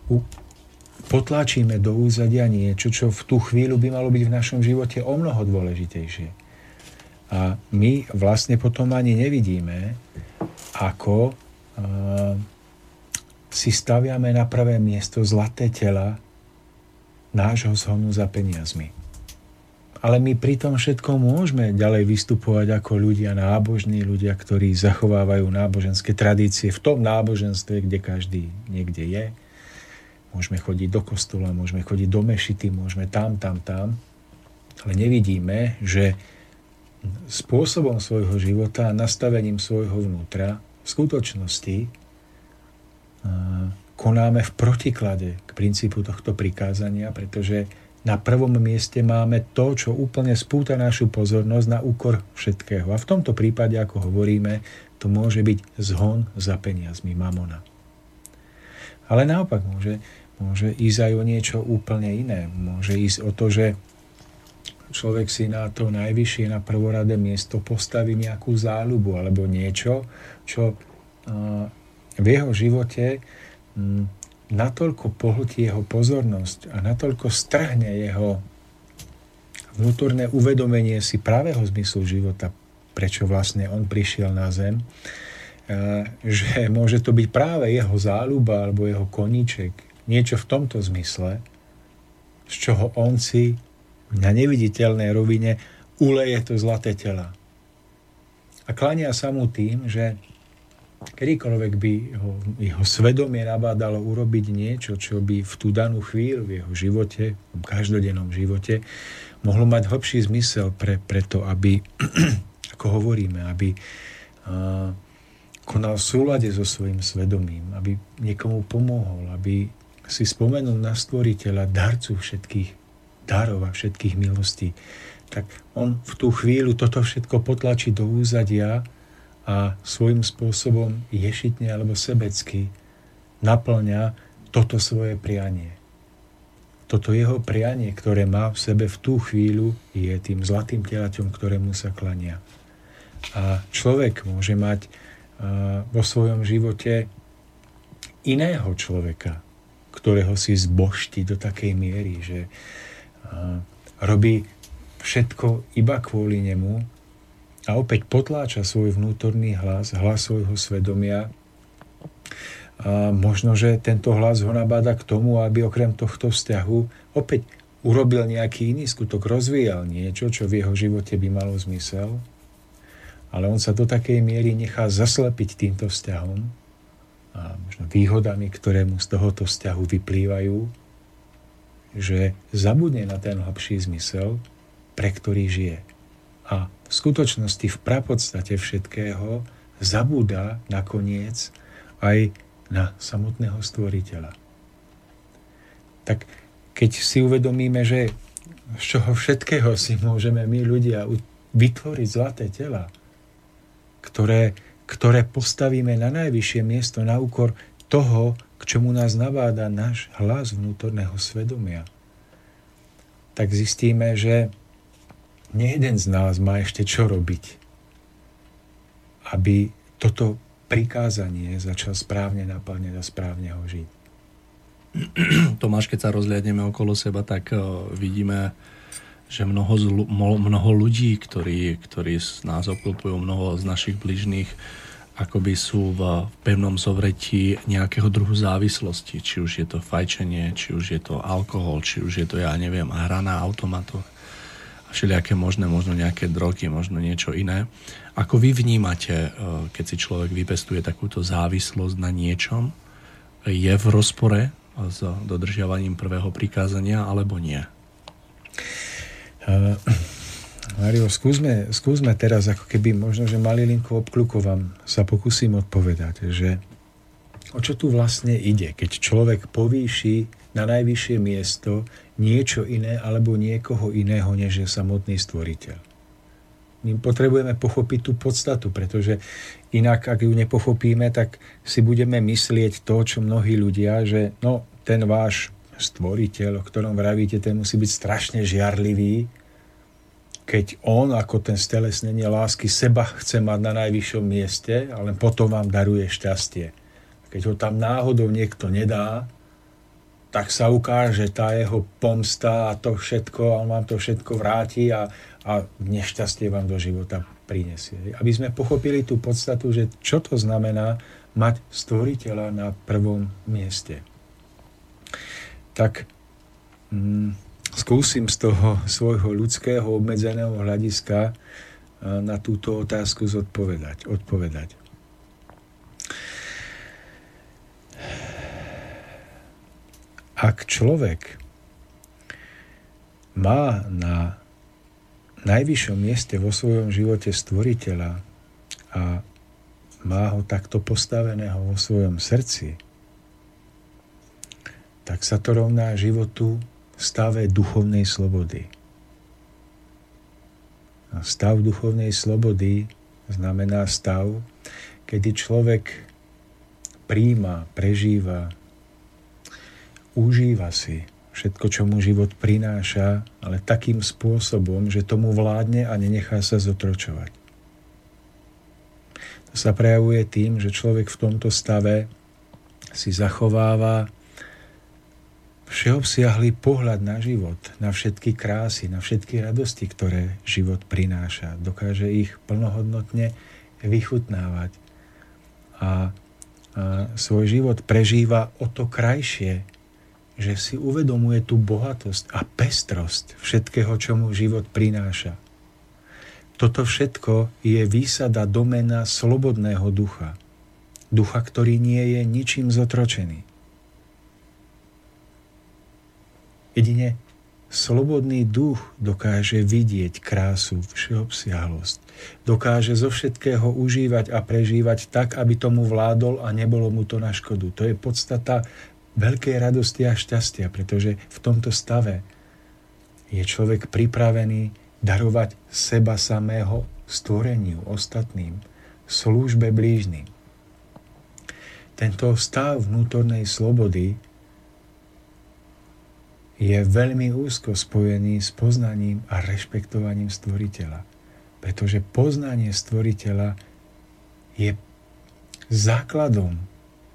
C: u, potláčime do úzadia niečo, čo v tú chvíľu by malo byť v našom živote o mnoho dôležitejšie. A my vlastne potom ani nevidíme, ako uh, si staviame na prvé miesto zlaté tela nášho zhonu za peniazmi. Ale my pri tom všetkom môžeme ďalej vystupovať ako ľudia nábožní, ľudia, ktorí zachovávajú náboženské tradície v tom náboženstve, kde každý niekde je. Môžeme chodiť do kostola, môžeme chodiť do mešity, môžeme tam, tam, tam. Ale nevidíme, že spôsobom svojho života a nastavením svojho vnútra v skutočnosti konáme v protiklade k princípu tohto prikázania, pretože na prvom mieste máme to, čo úplne spúta našu pozornosť na úkor všetkého. A v tomto prípade, ako hovoríme, to môže byť zhon za peniazmi mamona. Ale naopak môže, môže ísť aj o niečo úplne iné. Môže ísť o to, že človek si na to najvyššie, na prvoradé miesto postaví nejakú záľubu alebo niečo, čo v jeho živote natoľko pohltí jeho pozornosť a natoľko strhne jeho vnútorné uvedomenie si pravého zmyslu života, prečo vlastne on prišiel na zem, že môže to byť práve jeho záľuba alebo jeho koníček, niečo v tomto zmysle, z čoho on si na neviditeľnej rovine uleje to zlaté tela. A klania sa mu tým, že kedykoľvek by ho, jeho svedomie nabádalo urobiť niečo, čo by v tú danú chvíľu v jeho živote, v každodennom živote, mohlo mať hlbší zmysel pre, pre to, aby, ako hovoríme, aby uh, konal v súlade so svojím svedomím, aby niekomu pomohol, aby si spomenul na stvoriteľa, darcu všetkých darov a všetkých milostí, tak on v tú chvíľu toto všetko potlačí do úzadia a svojím spôsobom ješitne alebo sebecky naplňa toto svoje prianie. toto jeho prianie, ktoré má v sebe v tú chvíľu, je tým zlatým telaťom, ktorému sa klania. A človek môže mať vo svojom živote iného človeka, ktorého si zbožti do takej miery, že robí všetko iba kvôli nemu a opäť potláča svoj vnútorný hlas, hlas svojho svedomia. A možno, že tento hlas ho nabáda k tomu, aby okrem tohto vzťahu opäť urobil nejaký iný skutok, rozvíjal niečo, čo v jeho živote by malo zmysel, ale on sa do takej miery nechá zaslepiť týmto vzťahom a možno výhodami, ktoré mu z tohoto vzťahu vyplývajú, že zabudne na ten hlbší zmysel, pre ktorý žije. A v skutočnosti, v prapodstate všetkého, zabúda nakoniec aj na samotného stvoriteľa. Tak keď si uvedomíme, že z čoho všetkého si môžeme my ľudia vytvoriť zlaté tela, ktoré, ktoré postavíme na najvyššie miesto na úkor toho, čomu nás nabáda náš hlas vnútorného svedomia, tak zistíme, že nejeden z nás má ešte čo robiť, aby toto prikázanie začal správne naplňať a správne ho žiť.
B: Tomáš, keď sa rozliadneme okolo seba, tak uh, vidíme že mnoho, zlu, mnoho ľudí, ktorí, ktorí nás obklopujú, mnoho z našich bližných, akoby sú v pevnom zovretí nejakého druhu závislosti. Či už je to fajčenie, či už je to alkohol, či už je to, ja neviem, hra na automatoch a všelijaké možné, možno nejaké drogy, možno niečo iné. Ako vy vnímate, e, keď si človek vypestuje takúto závislosť na niečom, je v rozpore s dodržiavaním prvého prikázania alebo nie?
C: Uh, Mario, skúsme, skúsme teraz, ako keby možno, že malilinku obklukov vám sa pokúsim odpovedať, že o čo tu vlastne ide, keď človek povýši na najvyššie miesto niečo iné alebo niekoho iného, než je samotný stvoriteľ. My potrebujeme pochopiť tú podstatu, pretože inak, ak ju nepochopíme, tak si budeme myslieť to, čo mnohí ľudia, že no, ten váš stvoriteľ, o ktorom vravíte, ten musí byť strašne žiarlivý, keď on ako ten stelesnenie lásky seba chce mať na najvyššom mieste, ale potom vám daruje šťastie. Keď ho tam náhodou niekto nedá, tak sa ukáže tá jeho pomsta a to všetko, on vám to všetko vráti a, a nešťastie vám do života prinesie. Aby sme pochopili tú podstatu, že čo to znamená mať stvoriteľa na prvom mieste. Tak mm, skúsim z toho svojho ľudského obmedzeného hľadiska na túto otázku zodpovedať, odpovedať. Ak človek má na najvyššom mieste vo svojom živote stvoriteľa a má ho takto postaveného vo svojom srdci, tak sa to rovná životu stave duchovnej slobody. A stav duchovnej slobody znamená stav, kedy človek príjma, prežíva, užíva si všetko, čo mu život prináša, ale takým spôsobom, že tomu vládne a nenechá sa zotročovať. To sa prejavuje tým, že človek v tomto stave si zachováva všeobsiahlý pohľad na život, na všetky krásy, na všetky radosti, ktoré život prináša. Dokáže ich plnohodnotne vychutnávať. A, a svoj život prežíva o to krajšie, že si uvedomuje tú bohatosť a pestrosť všetkého, čo mu život prináša. Toto všetko je výsada domena slobodného ducha. Ducha, ktorý nie je ničím zotročený Jedine slobodný duch dokáže vidieť krásu, všeobsiahlosť. Dokáže zo všetkého užívať a prežívať tak, aby tomu vládol a nebolo mu to na škodu. To je podstata veľkej radosti a šťastia, pretože v tomto stave je človek pripravený darovať seba samého stvoreniu ostatným, službe blížnym. Tento stav vnútornej slobody je veľmi úzko spojený s poznaním a rešpektovaním stvoriteľa. Pretože poznanie stvoriteľa je základom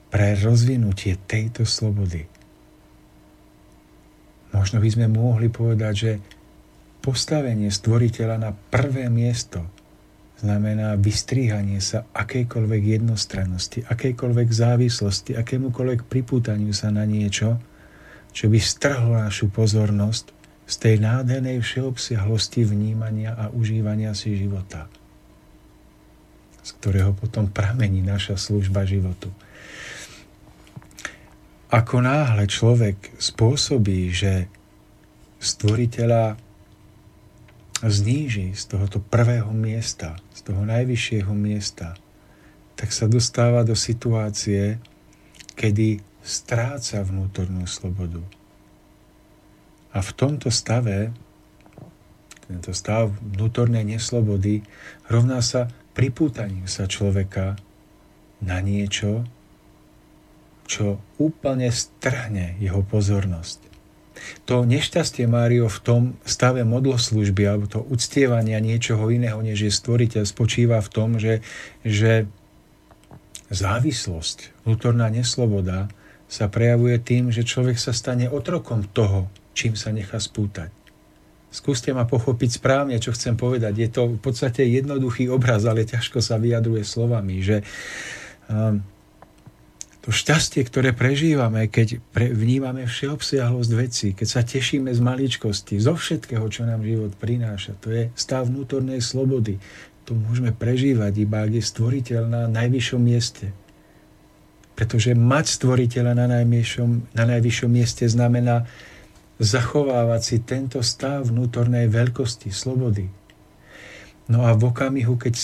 C: pre rozvinutie tejto slobody. Možno by sme mohli povedať, že postavenie stvoriteľa na prvé miesto znamená vystríhanie sa akejkoľvek jednostrannosti, akejkoľvek závislosti, akémukoľvek pripútaniu sa na niečo, čo by strhlo našu pozornosť z tej nádhernej všeobsiahlosti vnímania a užívania si života, z ktorého potom pramení naša služba životu. Ako náhle človek spôsobí, že stvoriteľa zníži z tohoto prvého miesta, z toho najvyššieho miesta, tak sa dostáva do situácie, kedy stráca vnútornú slobodu. A v tomto stave, tento stav vnútornej neslobody, rovná sa pripútaniu sa človeka na niečo, čo úplne strhne jeho pozornosť. To nešťastie Mário v tom stave modloslužby alebo to uctievania niečoho iného, než je stvoriteľ, spočíva v tom, že, že závislosť, vnútorná nesloboda sa prejavuje tým, že človek sa stane otrokom toho, čím sa nechá spútať. Skúste ma pochopiť správne, čo chcem povedať. Je to v podstate jednoduchý obraz, ale ťažko sa vyjadruje slovami, že um, to šťastie, ktoré prežívame, keď pre, vnímame všeobsiahlosť veci, keď sa tešíme z maličkosti, zo všetkého, čo nám život prináša, to je stav vnútornej slobody. To môžeme prežívať iba, ak je stvoriteľ na najvyššom mieste. Pretože mať stvoriteľa na na najvyššom mieste znamená zachovávať si tento stav vnútornej veľkosti, slobody. No a v okamihu, keď,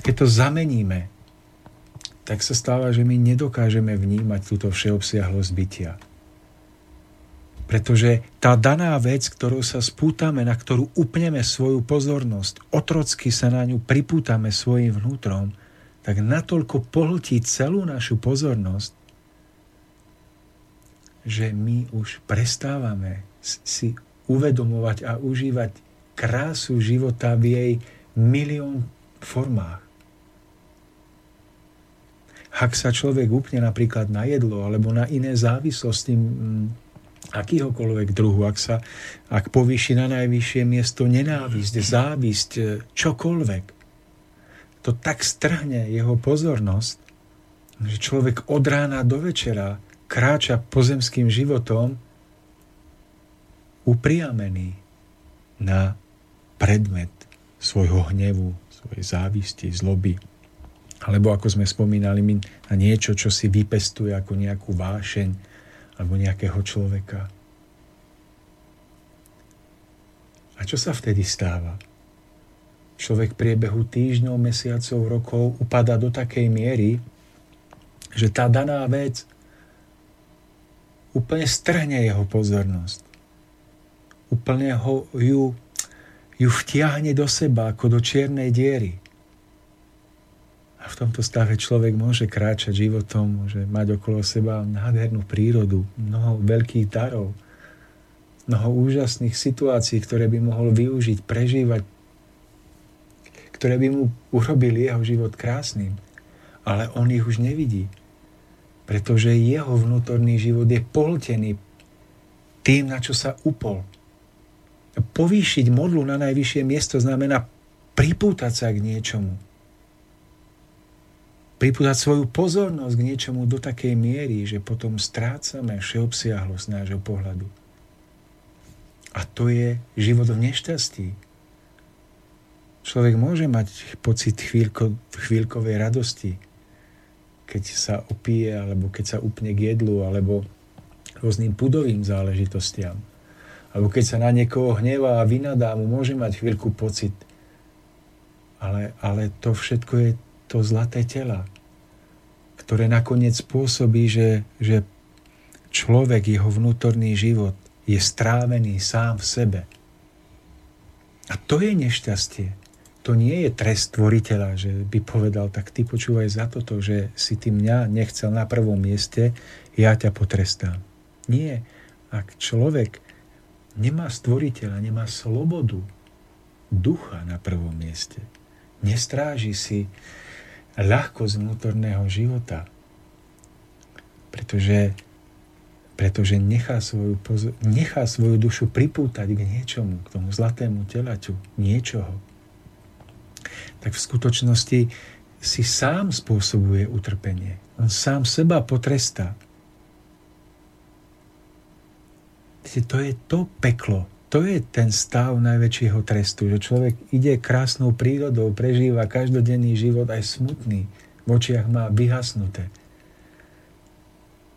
C: keď to zameníme, tak sa stáva, že my nedokážeme vnímať túto všeobsiahlosť bytia. Pretože tá daná vec, ktorou sa spútame, na ktorú upneme svoju pozornosť, otrocky sa na ňu pripútame svojim vnútrom, tak natoľko pohltí celú našu pozornosť, že my už prestávame si uvedomovať a užívať krásu života v jej milión formách. Ak sa človek upne napríklad na jedlo alebo na iné závislosti akýhokoľvek druhu, ak sa ak povýši na najvyššie miesto nenávisť, závisť, čokoľvek, to tak strhne jeho pozornosť, že človek od rána do večera kráča pozemským životom upriamený na predmet svojho hnevu, svojej závisti, zloby. Alebo ako sme spomínali, na niečo, čo si vypestuje ako nejakú vášeň alebo nejakého človeka. A čo sa vtedy stáva? Človek v priebehu týždňov, mesiacov, rokov upada do takej miery, že tá daná vec úplne strhne jeho pozornosť. Úplne ho, ju, ju vtiahne do seba ako do čiernej diery. A v tomto stave človek môže kráčať životom, môže mať okolo seba nádhernú prírodu, mnoho veľkých darov, mnoho úžasných situácií, ktoré by mohol využiť, prežívať, ktoré by mu urobili jeho život krásnym. Ale on ich už nevidí, pretože jeho vnútorný život je pohltený tým, na čo sa upol. Povýšiť modlu na najvyššie miesto znamená pripútať sa k niečomu. Pripútať svoju pozornosť k niečomu do takej miery, že potom strácame všeobsiahlosť nášho pohľadu. A to je život v nešťastí Človek môže mať pocit chvíľko, chvíľkovej radosti, keď sa opije, alebo keď sa upne k jedlu, alebo rôznym pudovým záležitostiam. Alebo keď sa na niekoho hnevá a vynadá, mu môže mať chvíľku pocit. Ale, ale to všetko je to zlaté tela, ktoré nakoniec spôsobí, že, že človek, jeho vnútorný život je strávený sám v sebe. A to je nešťastie to nie je trest tvoriteľa, že by povedal, tak ty počúvaj za toto, že si ty mňa nechcel na prvom mieste, ja ťa potrestám. Nie. Ak človek nemá stvoriteľa, nemá slobodu ducha na prvom mieste. Nestráži si ľahkosť vnútorného života, pretože, pretože nechá, svoju, nechá svoju dušu pripútať k niečomu, k tomu zlatému telaťu, niečoho. Tak v skutočnosti si sám spôsobuje utrpenie. On sám seba potrestá. To je to peklo, to je ten stav najväčšieho trestu, že človek ide krásnou prírodou, prežíva každodenný život aj smutný, v očiach má vyhasnuté.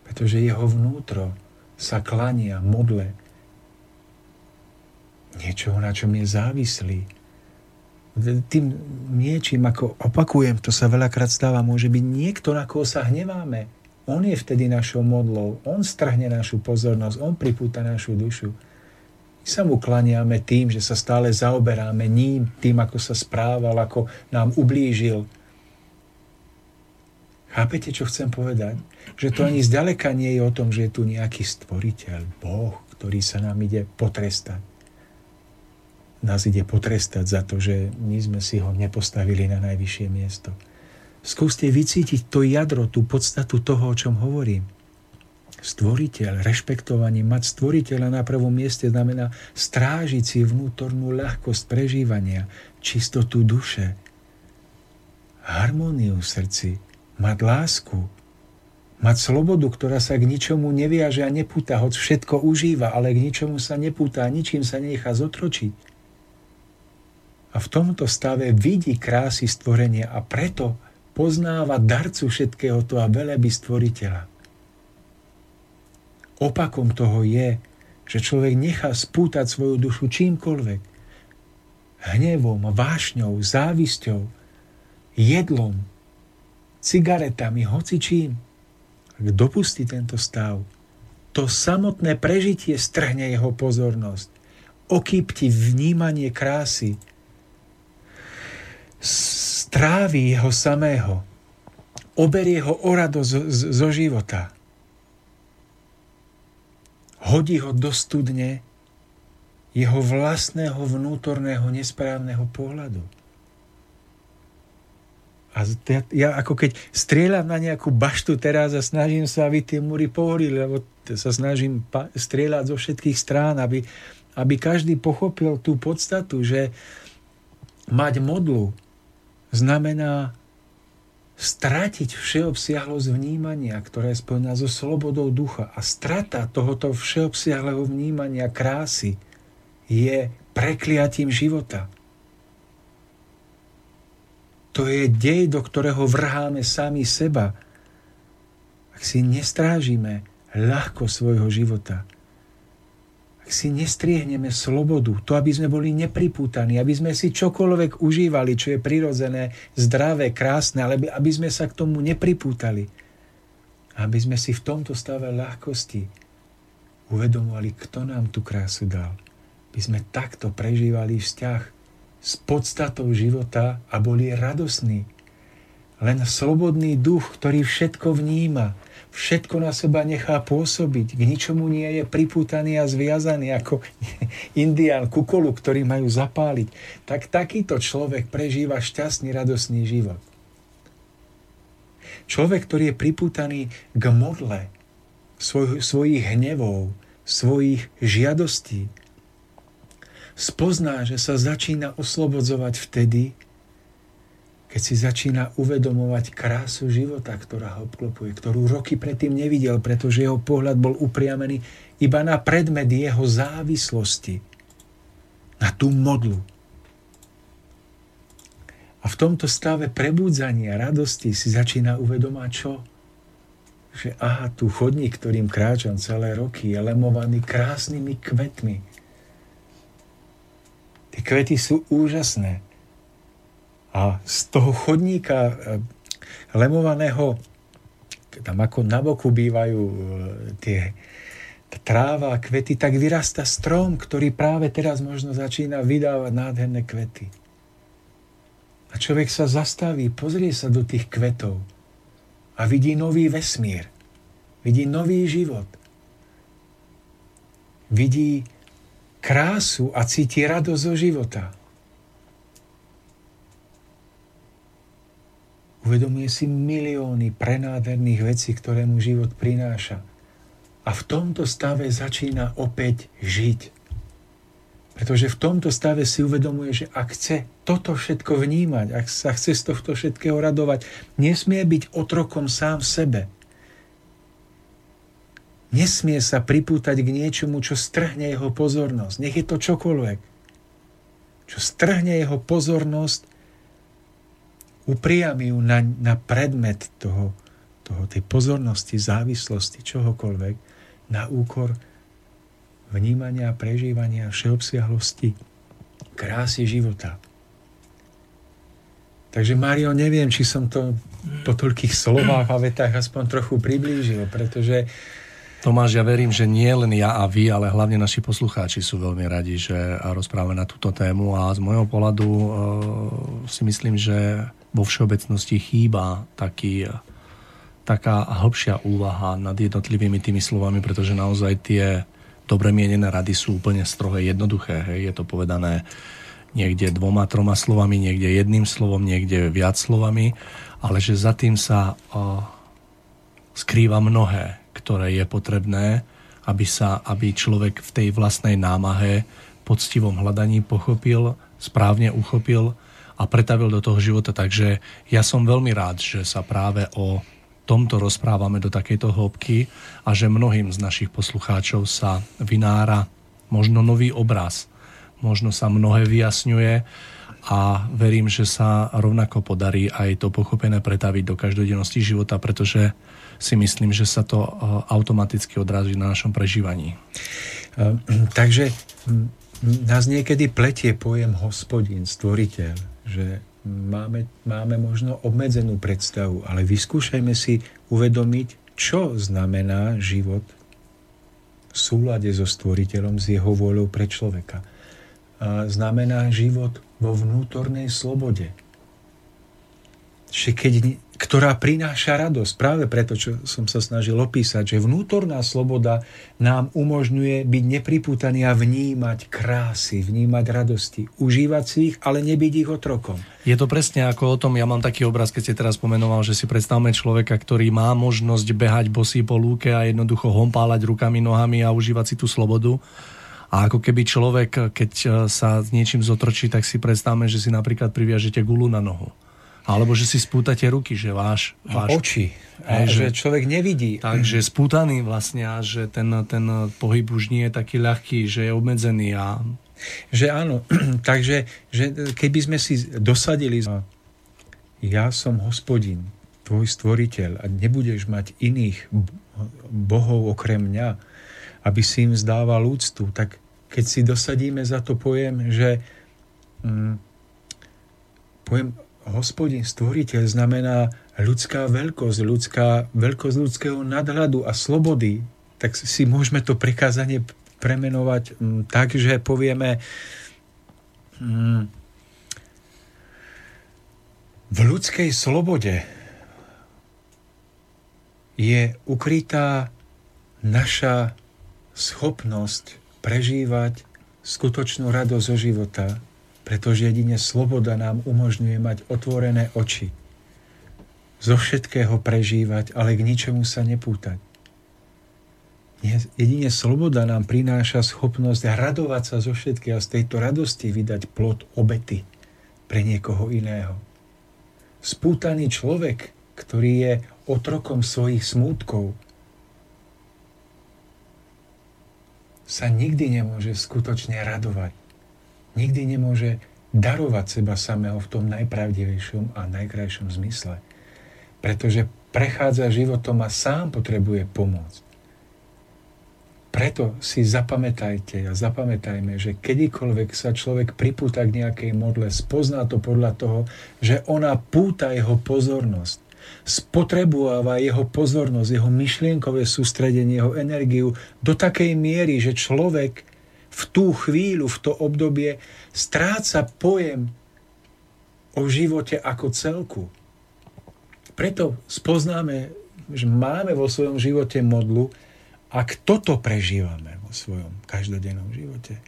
C: Pretože jeho vnútro sa klania, modle niečoho, na čom je závislý. Tým niečím, ako opakujem, to sa veľakrát stáva, môže byť niekto, na koho sa hneváme. On je vtedy našou modlou, on strhne našu pozornosť, on pripúta našu dušu. My sa mu klaniame tým, že sa stále zaoberáme ním, tým, ako sa správal, ako nám ublížil. Chápete, čo chcem povedať? Že to ani zďaleka nie je o tom, že je tu nejaký stvoriteľ, Boh, ktorý sa nám ide potrestať. Nás ide potrestať za to, že my sme si ho nepostavili na najvyššie miesto. Skúste vycítiť to jadro, tú podstatu toho, o čom hovorím stvoriteľ, rešpektovanie, mať stvoriteľa na prvom mieste znamená strážiť si vnútornú ľahkosť prežívania, čistotu duše, harmóniu v srdci, mať lásku, mať slobodu, ktorá sa k ničomu neviaže a nepúta, hoď všetko užíva, ale k ničomu sa nepúta, ničím sa nechá zotročiť. A v tomto stave vidí krásy stvorenia a preto poznáva darcu všetkého to a veleby stvoriteľa. Opakom toho je, že človek nechá spútať svoju dušu čímkoľvek. Hnevom, vášňou, závisťou, jedlom, cigaretami, hocičím. Ak dopustí tento stav, to samotné prežitie strhne jeho pozornosť, okýpti vnímanie krásy, strávi jeho samého, oberie ho o radosť zo života hodí ho do studne jeho vlastného vnútorného nesprávneho pohľadu. A ja, ja ako keď strieľam na nejakú baštu teraz a snažím sa, aby tie múry pohorili, lebo sa snažím strieľať zo všetkých strán, aby, aby každý pochopil tú podstatu, že mať modlu znamená stratiť všeobsiahlosť vnímania, ktorá je spojená so slobodou ducha. A strata tohoto všeobsiahleho vnímania krásy je prekliatím života. To je dej, do ktorého vrháme sami seba, ak si nestrážime ľahko svojho života ak si nestriehneme slobodu, to, aby sme boli nepripútaní, aby sme si čokoľvek užívali, čo je prirodzené, zdravé, krásne, ale aby sme sa k tomu nepripútali. Aby sme si v tomto stave ľahkosti uvedomovali, kto nám tú krásu dal. Aby sme takto prežívali vzťah s podstatou života a boli radosní. Len slobodný duch, ktorý všetko vníma, všetko na seba nechá pôsobiť, k ničomu nie je pripútaný a zviazaný ako indián kukolu, ktorý majú zapáliť, tak takýto človek prežíva šťastný, radosný život. Človek, ktorý je pripútaný k modle svoj, svojich hnevov, svojich žiadostí, spozná, že sa začína oslobodzovať vtedy, keď si začína uvedomovať krásu života, ktorá ho obklopuje, ktorú roky predtým nevidel, pretože jeho pohľad bol upriamený iba na predmet jeho závislosti, na tú modlu. A v tomto stave prebudzania, radosti si začína uvedomať čo? Že aha, tu chodník, ktorým kráčam celé roky, je lemovaný krásnymi kvetmi. Tie kvety sú úžasné a z toho chodníka eh, lemovaného, tam ako na boku bývajú eh, tie tráva a kvety, tak vyrasta strom, ktorý práve teraz možno začína vydávať nádherné kvety. A človek sa zastaví, pozrie sa do tých kvetov a vidí nový vesmír, vidí nový život. Vidí krásu a cíti radosť zo života. Uvedomuje si milióny prenádherných vecí, ktoré mu život prináša. A v tomto stave začína opäť žiť. Pretože v tomto stave si uvedomuje, že ak chce toto všetko vnímať, ak sa chce z tohto všetkého radovať, nesmie byť otrokom sám sebe. Nesmie sa pripútať k niečomu, čo strhne jeho pozornosť. Nech je to čokoľvek. Čo strhne jeho pozornosť upriami ju na, na predmet toho, toho, tej pozornosti, závislosti, čohokoľvek, na úkor vnímania, prežívania, všeobsiahlosti, krásy života. Takže Mario, neviem, či som to po toľkých slovách a vetách aspoň trochu priblížil, pretože
B: Tomáš, ja verím, že nie len ja a vy, ale hlavne naši poslucháči sú veľmi radi, že rozprávame na túto tému a z môjho pohľadu uh, si myslím, že vo všeobecnosti chýba taký, taká hĺbšia úvaha nad jednotlivými tými slovami, pretože naozaj tie dobre mienené rady sú úplne strohé, jednoduché. Hej. Je to povedané niekde dvoma, troma slovami, niekde jedným slovom, niekde viac slovami, ale že za tým sa uh, skrýva mnohé, ktoré je potrebné, aby, sa, aby človek v tej vlastnej námahe, poctivom hľadaní pochopil, správne uchopil a pretavil do toho života. Takže ja som veľmi rád, že sa práve o tomto rozprávame do takejto hĺbky a že mnohým z našich poslucháčov sa vynára možno nový obraz, možno sa mnohé vyjasňuje a verím, že sa rovnako podarí aj to pochopené pretaviť do každodennosti života, pretože si myslím, že sa to eh, automaticky odrazí na našom prežívaní.
C: Eh, takže nás niekedy pletie pojem hospodin, stvoriteľ že máme, máme možno obmedzenú predstavu, ale vyskúšajme si uvedomiť, čo znamená život v súlade so stvoriteľom, s jeho vôľou pre človeka. A znamená život vo vnútornej slobode. Že keď ktorá prináša radosť. Práve preto, čo som sa snažil opísať, že vnútorná sloboda nám umožňuje byť nepripútaný a vnímať krásy, vnímať radosti, užívať si ich, ale nebyť ich otrokom.
B: Je to presne ako o tom, ja mám taký obraz, keď ste teraz pomenoval, že si predstavme človeka, ktorý má možnosť behať bosý po lúke a jednoducho hompálať rukami, nohami a užívať si tú slobodu. A ako keby človek, keď sa s niečím zotročí, tak si predstavme, že si napríklad priviažete gulu na nohu. Alebo že si spútate ruky, že váš... váš
C: oči. A že, že človek nevidí.
B: Takže spútaný vlastne a že ten, ten pohyb už nie je taký ľahký, že je obmedzený a...
C: Že áno, takže že keby sme si dosadili ja som hospodin, tvoj stvoriteľ a nebudeš mať iných bohov okrem mňa, aby si im zdával úctu, tak keď si dosadíme za to pojem, že mm, pojem hospodin, stvoriteľ znamená ľudská veľkosť, ľudská, veľkosť ľudského nadhľadu a slobody, tak si môžeme to prikázanie premenovať mm, tak, že povieme mm, v ľudskej slobode je ukrytá naša schopnosť prežívať skutočnú radosť zo života, pretože jedine sloboda nám umožňuje mať otvorené oči, zo všetkého prežívať, ale k ničomu sa nepútať. Jedine sloboda nám prináša schopnosť radovať sa zo všetkého a z tejto radosti vydať plod obety pre niekoho iného. Spútaný človek, ktorý je otrokom svojich smútkov, sa nikdy nemôže skutočne radovať nikdy nemôže darovať seba samého v tom najpravdivejšom a najkrajšom zmysle. Pretože prechádza životom a sám potrebuje pomôcť. Preto si zapamätajte a zapamätajme, že kedykoľvek sa človek pripúta k nejakej modle, spozná to podľa toho, že ona púta jeho pozornosť, spotrebováva jeho pozornosť, jeho myšlienkové sústredenie, jeho energiu do takej miery, že človek v tú chvíľu, v to obdobie stráca pojem o živote ako celku. Preto spoznáme, že máme vo svojom živote modlu, ak toto prežívame vo svojom každodennom živote,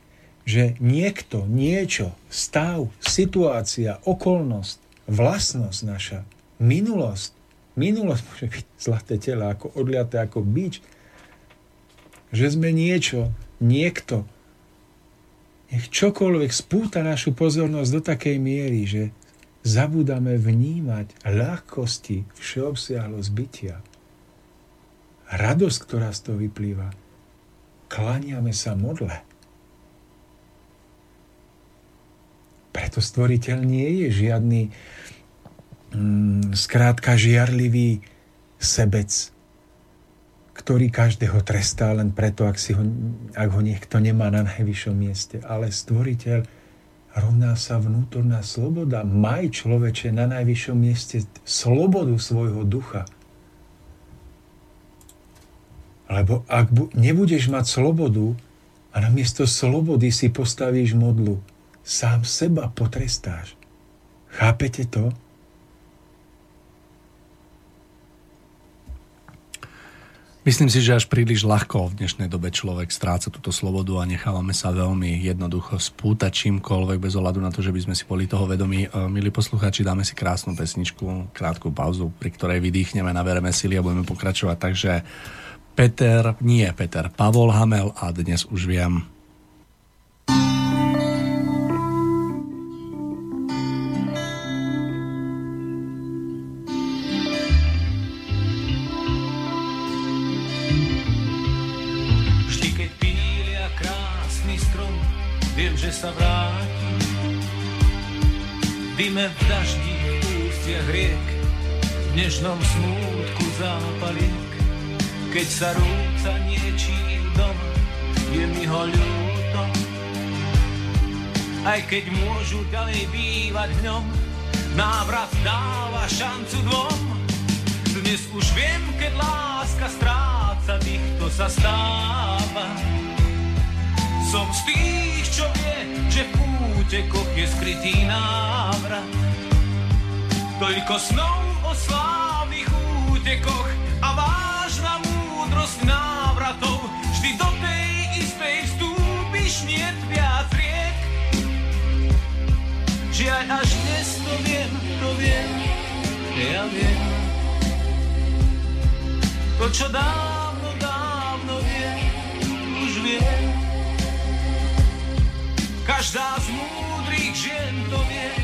C: že niekto, niečo, stav, situácia, okolnosť, vlastnosť naša, minulosť, minulosť môže byť zlaté tela, ako odliaté ako bič, že sme niečo, niekto, nech čokoľvek spúta našu pozornosť do takej miery, že zabúdame vnímať ľahkosti, všeobsiahlosť bytia. Radosť, ktorá z toho vyplýva. Klaniame sa modle. Preto stvoriteľ nie je žiadny mm, skrátka žiarlivý sebec, ktorý každého trestá len preto, ak, si ho, ak ho niekto nemá na najvyššom mieste. Ale stvoriteľ rovná sa vnútorná sloboda. Maj človeče na najvyššom mieste slobodu svojho ducha. Lebo ak bu- nebudeš mať slobodu a namiesto slobody si postavíš modlu, sám seba potrestáš. Chápete to?
B: Myslím si, že až príliš ľahko v dnešnej dobe človek stráca túto slobodu a nechávame sa veľmi jednoducho spútať čímkoľvek bez ohľadu na to, že by sme si boli toho vedomí. E, milí poslucháči, dáme si krásnu pesničku, krátku pauzu, pri ktorej vydýchneme, nabereme sily a budeme pokračovať. Takže Peter, nie Peter, Pavol Hamel a dnes už viem.
D: Dnešnom smútku zápaliek. Keď sa rúca niečím dom, je mi ho ľúto. Aj keď môžu ďalej bývať v ňom, návrat dáva šancu dvom. Dnes už viem, keď láska stráca tých, kto sa stáva. Som z tých, čo vie, že v útekoch je skrytý návrat. Toľko snov o slávnych útekoch a vážna múdrosť návratov. Vždy do tej istej vstúpiš, nie viac riek. Žiaľ, až dnes to viem, to viem, ja viem. To, čo dávno, dávno viem, už viem. Každá z múdrych žien to vie.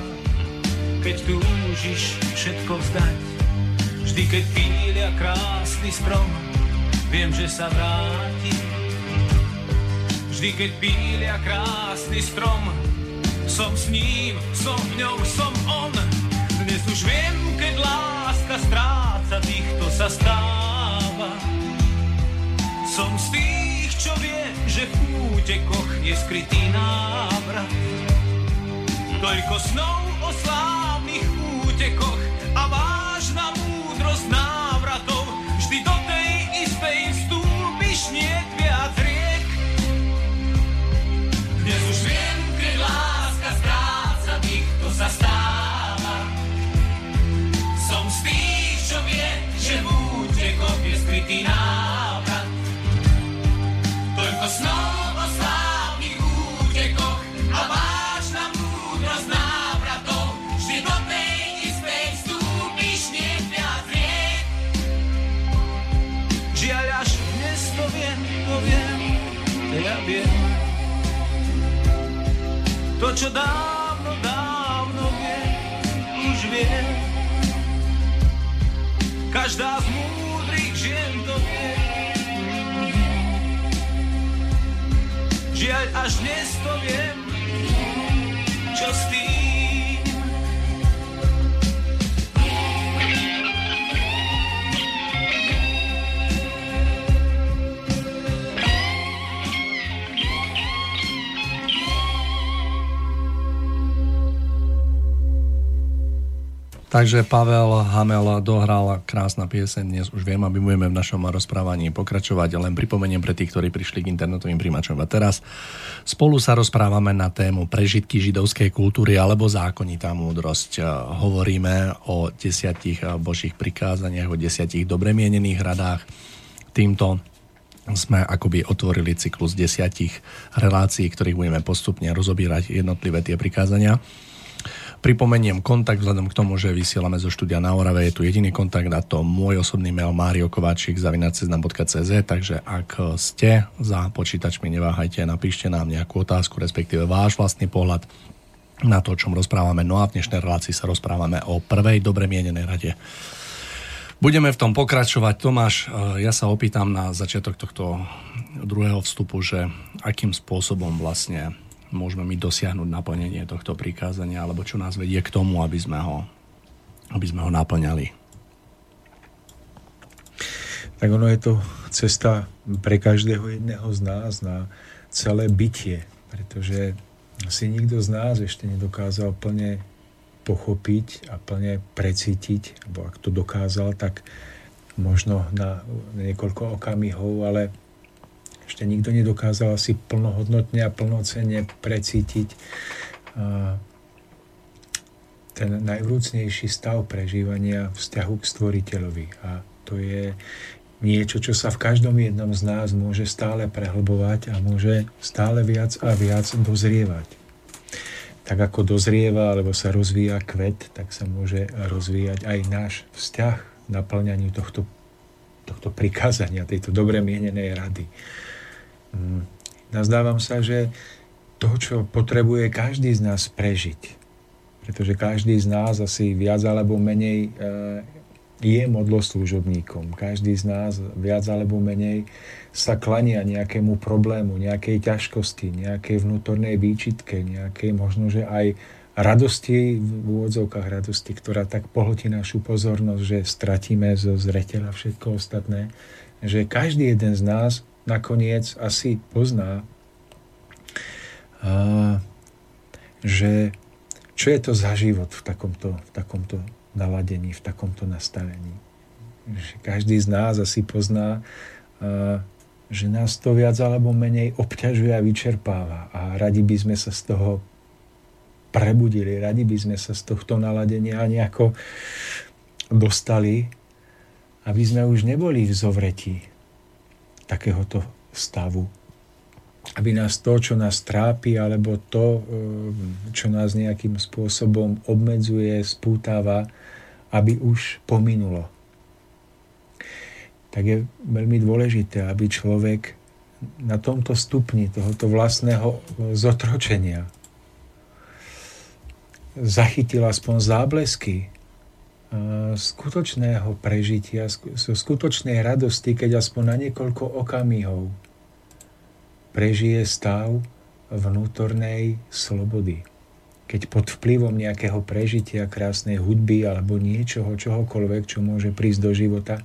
D: keď túžiš všetko vzdať. Vždy, keď pília krásny strom, viem, že sa vráti. Vždy, keď pília krásny strom, som s ním, som v ňou, som on. Dnes už viem, keď láska stráca tých, kto sa stáva. Som z tých, čo vie, že v útekoch je skrytý návrat. Toľko snov o slávu útekoch a vážna múdrosť návratov. Vždy do tej istej vstúpiš, nie viac riek. Dnes už viem, keď láska stráca tých, kto sa stáva. Som z tých, čo vie, že v útekoch je skrytý návrat. To, čo dávno, dávno vie, už vie. Každá z múdrych žien to vie. Žiaľ, až dnes to viem, čo s tým
B: Takže Pavel Hamel dohral krásna pieseň, dnes už viem, aby budeme v našom rozprávaní pokračovať, len pripomeniem pre tých, ktorí prišli k internetovým príjimačom a teraz. Spolu sa rozprávame na tému prežitky židovskej kultúry alebo zákonitá múdrosť. Hovoríme o desiatich božích prikázaniach, o desiatich dobre mienených radách. Týmto sme akoby otvorili cyklus desiatich relácií, ktorých budeme postupne rozobírať jednotlivé tie prikázania. Pripomeniem kontakt vzhľadom k tomu, že vysielame zo štúdia na Orave. Je tu jediný kontakt a to môj osobný mail Mário Kováčik zavinaceznam.cz takže ak ste za počítačmi, neváhajte, napíšte nám nejakú otázku, respektíve váš vlastný pohľad na to, o čom rozprávame. No a v dnešnej relácii sa rozprávame o prvej dobre mienenej rade. Budeme v tom pokračovať. Tomáš, ja sa opýtam na začiatok tohto druhého vstupu, že akým spôsobom vlastne môžeme my dosiahnuť naplnenie tohto prikázania, alebo čo nás vedie k tomu, aby sme ho, aby sme ho naplňali.
C: Tak ono je to cesta pre každého jedného z nás na celé bytie, pretože si nikto z nás ešte nedokázal plne pochopiť a plne precítiť, alebo ak to dokázal, tak možno na niekoľko okamihov, ale ešte nikto nedokázal asi plnohodnotne a plnocenne precítiť ten najvrúcnejší stav prežívania vzťahu k stvoriteľovi. A to je niečo, čo sa v každom jednom z nás môže stále prehlbovať a môže stále viac a viac dozrievať. Tak ako dozrieva alebo sa rozvíja kvet, tak sa môže rozvíjať aj náš vzťah naplňaniu tohto, tohto prikázania, tejto dobre mienenej rady. Mm. Nazdávam sa, že to, čo potrebuje každý z nás prežiť, pretože každý z nás asi viac alebo menej eh, je modloslúžobníkom. Každý z nás viac alebo menej sa klania nejakému problému, nejakej ťažkosti, nejakej vnútornej výčitke, nejakej možno, že aj radosti, v úvodzovkách radosti, ktorá tak pohltí našu pozornosť, že stratíme zo zreteľa všetko ostatné, že každý jeden z nás nakoniec asi pozná, a, že čo je to za život v takomto, v takomto naladení, v takomto nastavení. Že každý z nás asi pozná, a, že nás to viac alebo menej obťažuje a vyčerpáva a radi by sme sa z toho prebudili, radi by sme sa z tohto naladenia nejako dostali, aby sme už neboli v zovretí, takéhoto stavu. Aby nás to, čo nás trápi, alebo to, eh, čo nás nejakým spôsobom obmedzuje, spútava, aby už pominulo. Tak je veľmi dôležité, aby človek na tomto stupni tohoto vlastného zotročenia zachytil aspoň záblesky skutočného prežitia, skutočnej radosti, keď aspoň na niekoľko okamihov prežije stav vnútornej slobody. Keď pod vplyvom nejakého prežitia krásnej hudby alebo niečoho, čohokoľvek, čo môže prísť do života,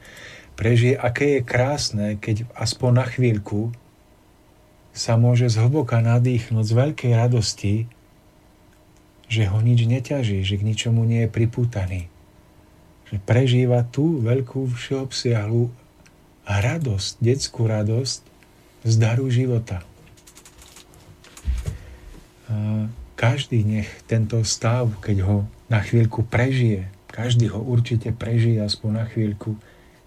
C: prežije, aké je krásne, keď aspoň na chvíľku sa môže zhlboka nadýchnuť z veľkej radosti, že ho nič neťaží, že k ničomu nie je pripútaný že prežíva tú veľkú všeobsiahlu radosť, detskú radosť z daru života. Každý nech tento stav, keď ho na chvíľku prežije, každý ho určite prežije aspoň na chvíľku,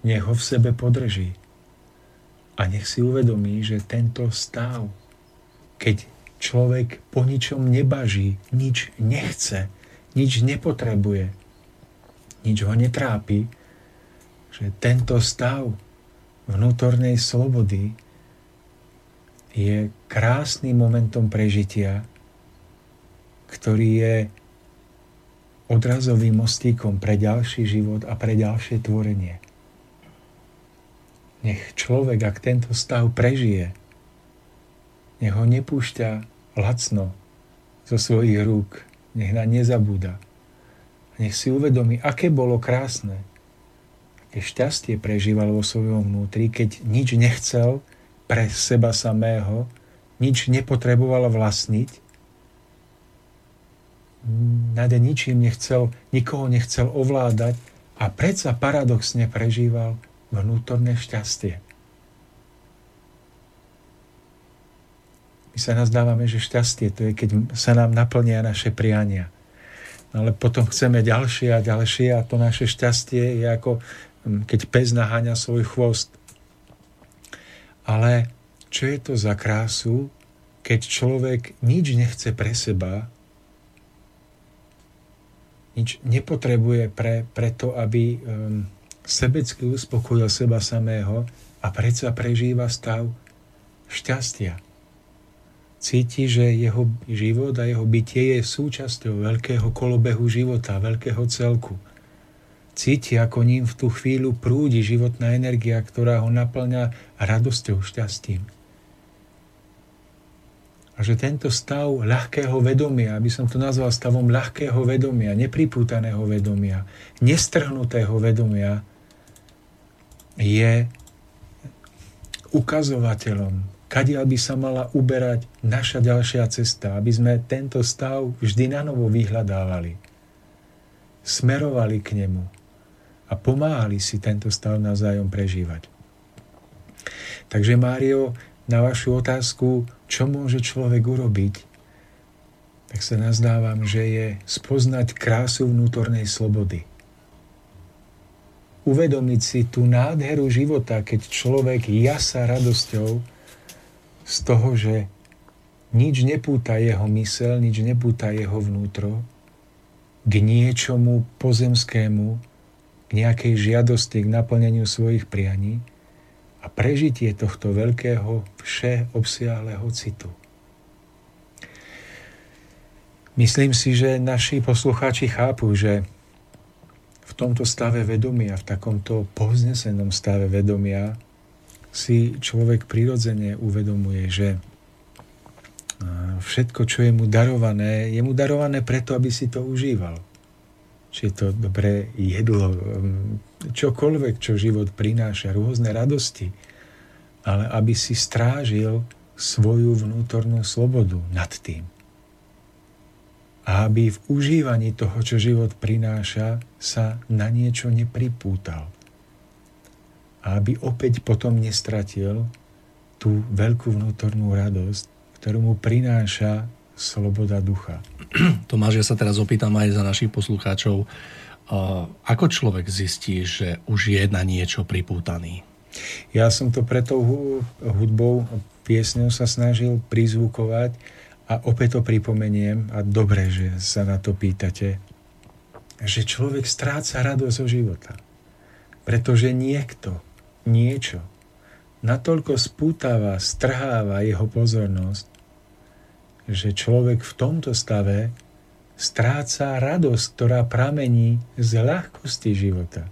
C: nech ho v sebe podrží. A nech si uvedomí, že tento stav, keď človek po ničom nebaží, nič nechce, nič nepotrebuje, nič ho netrápi, že tento stav vnútornej slobody je krásnym momentom prežitia, ktorý je odrazovým mostíkom pre ďalší život a pre ďalšie tvorenie. Nech človek, ak tento stav prežije, nech ho nepúšťa lacno zo svojich rúk, nech na nezabúda nech si uvedomí, aké bolo krásne, aké šťastie prežíval vo svojom vnútri, keď nič nechcel pre seba samého, nič nepotreboval vlastniť nad ničím nechcel, nikoho nechcel ovládať a predsa paradoxne prežíval vnútorné šťastie. My sa nazdávame, že šťastie to je, keď sa nám naplnia naše priania. Ale potom chceme ďalšie a ďalšie a to naše šťastie je ako hm, keď pes naháňa svoj chvost. Ale čo je to za krásu, keď človek nič nechce pre seba, nič nepotrebuje pre, pre to, aby um, sebecky uspokojil seba samého a predsa prežíva stav šťastia. Cíti, že jeho život a jeho bytie je súčasťou veľkého kolobehu života, veľkého celku. Cíti, ako ním v tú chvíľu prúdi životná energia, ktorá ho naplňa radosťou, šťastím a že tento stav ľahkého vedomia, aby som to nazval stavom ľahkého vedomia, nepripútaného vedomia, nestrhnutého vedomia, je ukazovateľom, kadiaľ by sa mala uberať naša ďalšia cesta, aby sme tento stav vždy na novo vyhľadávali, smerovali k nemu a pomáhali si tento stav navzájom prežívať. Takže Mário, na vašu otázku, čo môže človek urobiť, tak sa nazdávam, že je spoznať krásu vnútornej slobody. Uvedomiť si tú nádheru života, keď človek jasa radosťou z toho, že nič nepúta jeho mysel, nič nepúta jeho vnútro k niečomu pozemskému, k nejakej žiadosti, k naplneniu svojich prianí, a prežitie tohto veľkého všeobsiahleho citu. Myslím si, že naši poslucháči chápu, že v tomto stave vedomia, v takomto povznesenom stave vedomia si človek prirodzene uvedomuje, že všetko, čo je mu darované, je mu darované preto, aby si to užíval. Či je to dobré jedlo, čokoľvek, čo život prináša, rôzne radosti, ale aby si strážil svoju vnútornú slobodu nad tým. A aby v užívaní toho, čo život prináša, sa na niečo nepripútal. A aby opäť potom nestratil tú veľkú vnútornú radosť, ktorú mu prináša sloboda ducha.
B: Tomáš, ja sa teraz opýtam aj za našich poslucháčov, ako človek zistí, že už je na niečo pripútaný?
C: Ja som to pre tou hudbou, piesňou sa snažil prizvukovať a opäť to pripomeniem a dobre, že sa na to pýtate, že človek stráca radosť zo života. Pretože niekto, niečo, natoľko spútava, strháva jeho pozornosť, že človek v tomto stave stráca radosť, ktorá pramení z ľahkosti života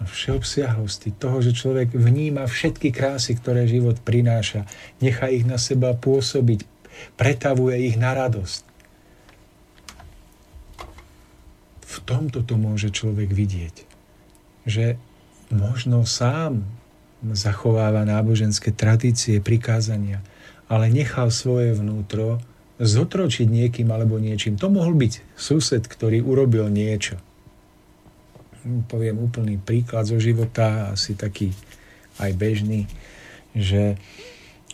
C: a všeobsiahlosti toho, že človek vníma všetky krásy, ktoré život prináša, nechá ich na seba pôsobiť, pretavuje ich na radosť. V tomto to môže človek vidieť, že možno sám zachováva náboženské tradície, prikázania, ale nechal svoje vnútro zotročiť niekým alebo niečím. To mohol byť sused, ktorý urobil niečo. Poviem úplný príklad zo života, asi taký aj bežný, že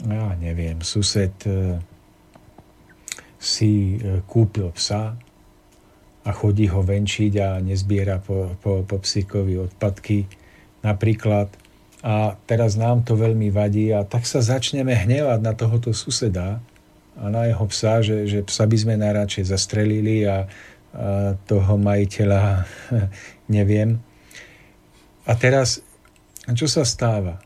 C: ja neviem, sused e, si e, kúpil psa a chodí ho venčiť a nezbiera po, po, po psíkovi odpadky napríklad. A teraz nám to veľmi vadí a tak sa začneme hnevať na tohoto suseda, a na jeho psa, že, že psa by sme najradšej zastrelili a, a toho majiteľa neviem. A teraz, čo sa stáva?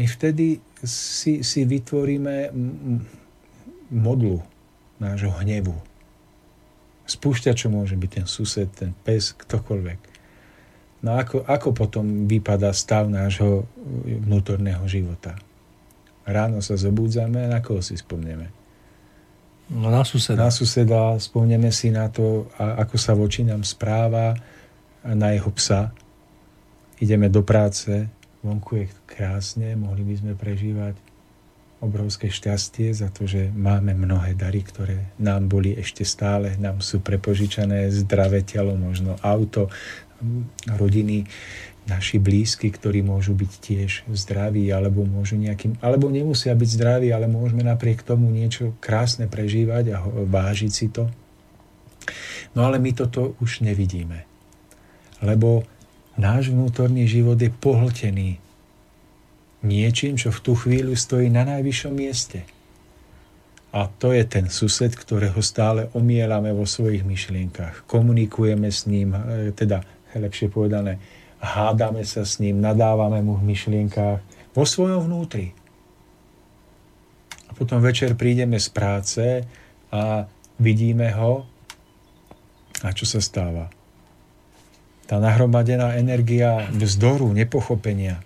C: My vtedy si, si vytvoríme modlu nášho hnevu. čo môže byť ten sused, ten pes, ktokoľvek. No ako, ako potom vypadá stav nášho vnútorného života? ráno sa zobudzame, na koho si spomneme?
B: No na suseda.
C: Na suseda, spomneme si na to, ako sa voči nám správa, na jeho psa. Ideme do práce, vonku je krásne, mohli by sme prežívať obrovské šťastie za to, že máme mnohé dary, ktoré nám boli ešte stále, nám sú prepožičané zdravé telo, možno auto, rodiny, naši blízky, ktorí môžu byť tiež zdraví, alebo môžu nejakým, alebo nemusia byť zdraví, ale môžeme napriek tomu niečo krásne prežívať a vážiť si to. No ale my toto už nevidíme. Lebo náš vnútorný život je pohltený niečím, čo v tú chvíľu stojí na najvyššom mieste. A to je ten sused, ktorého stále omielame vo svojich myšlienkach. Komunikujeme s ním, e, teda lepšie povedané, hádame sa s ním, nadávame mu v myšlienkách, vo svojom vnútri. A potom večer prídeme z práce a vidíme ho a čo sa stáva? Tá nahromadená energia vzdoru, nepochopenia,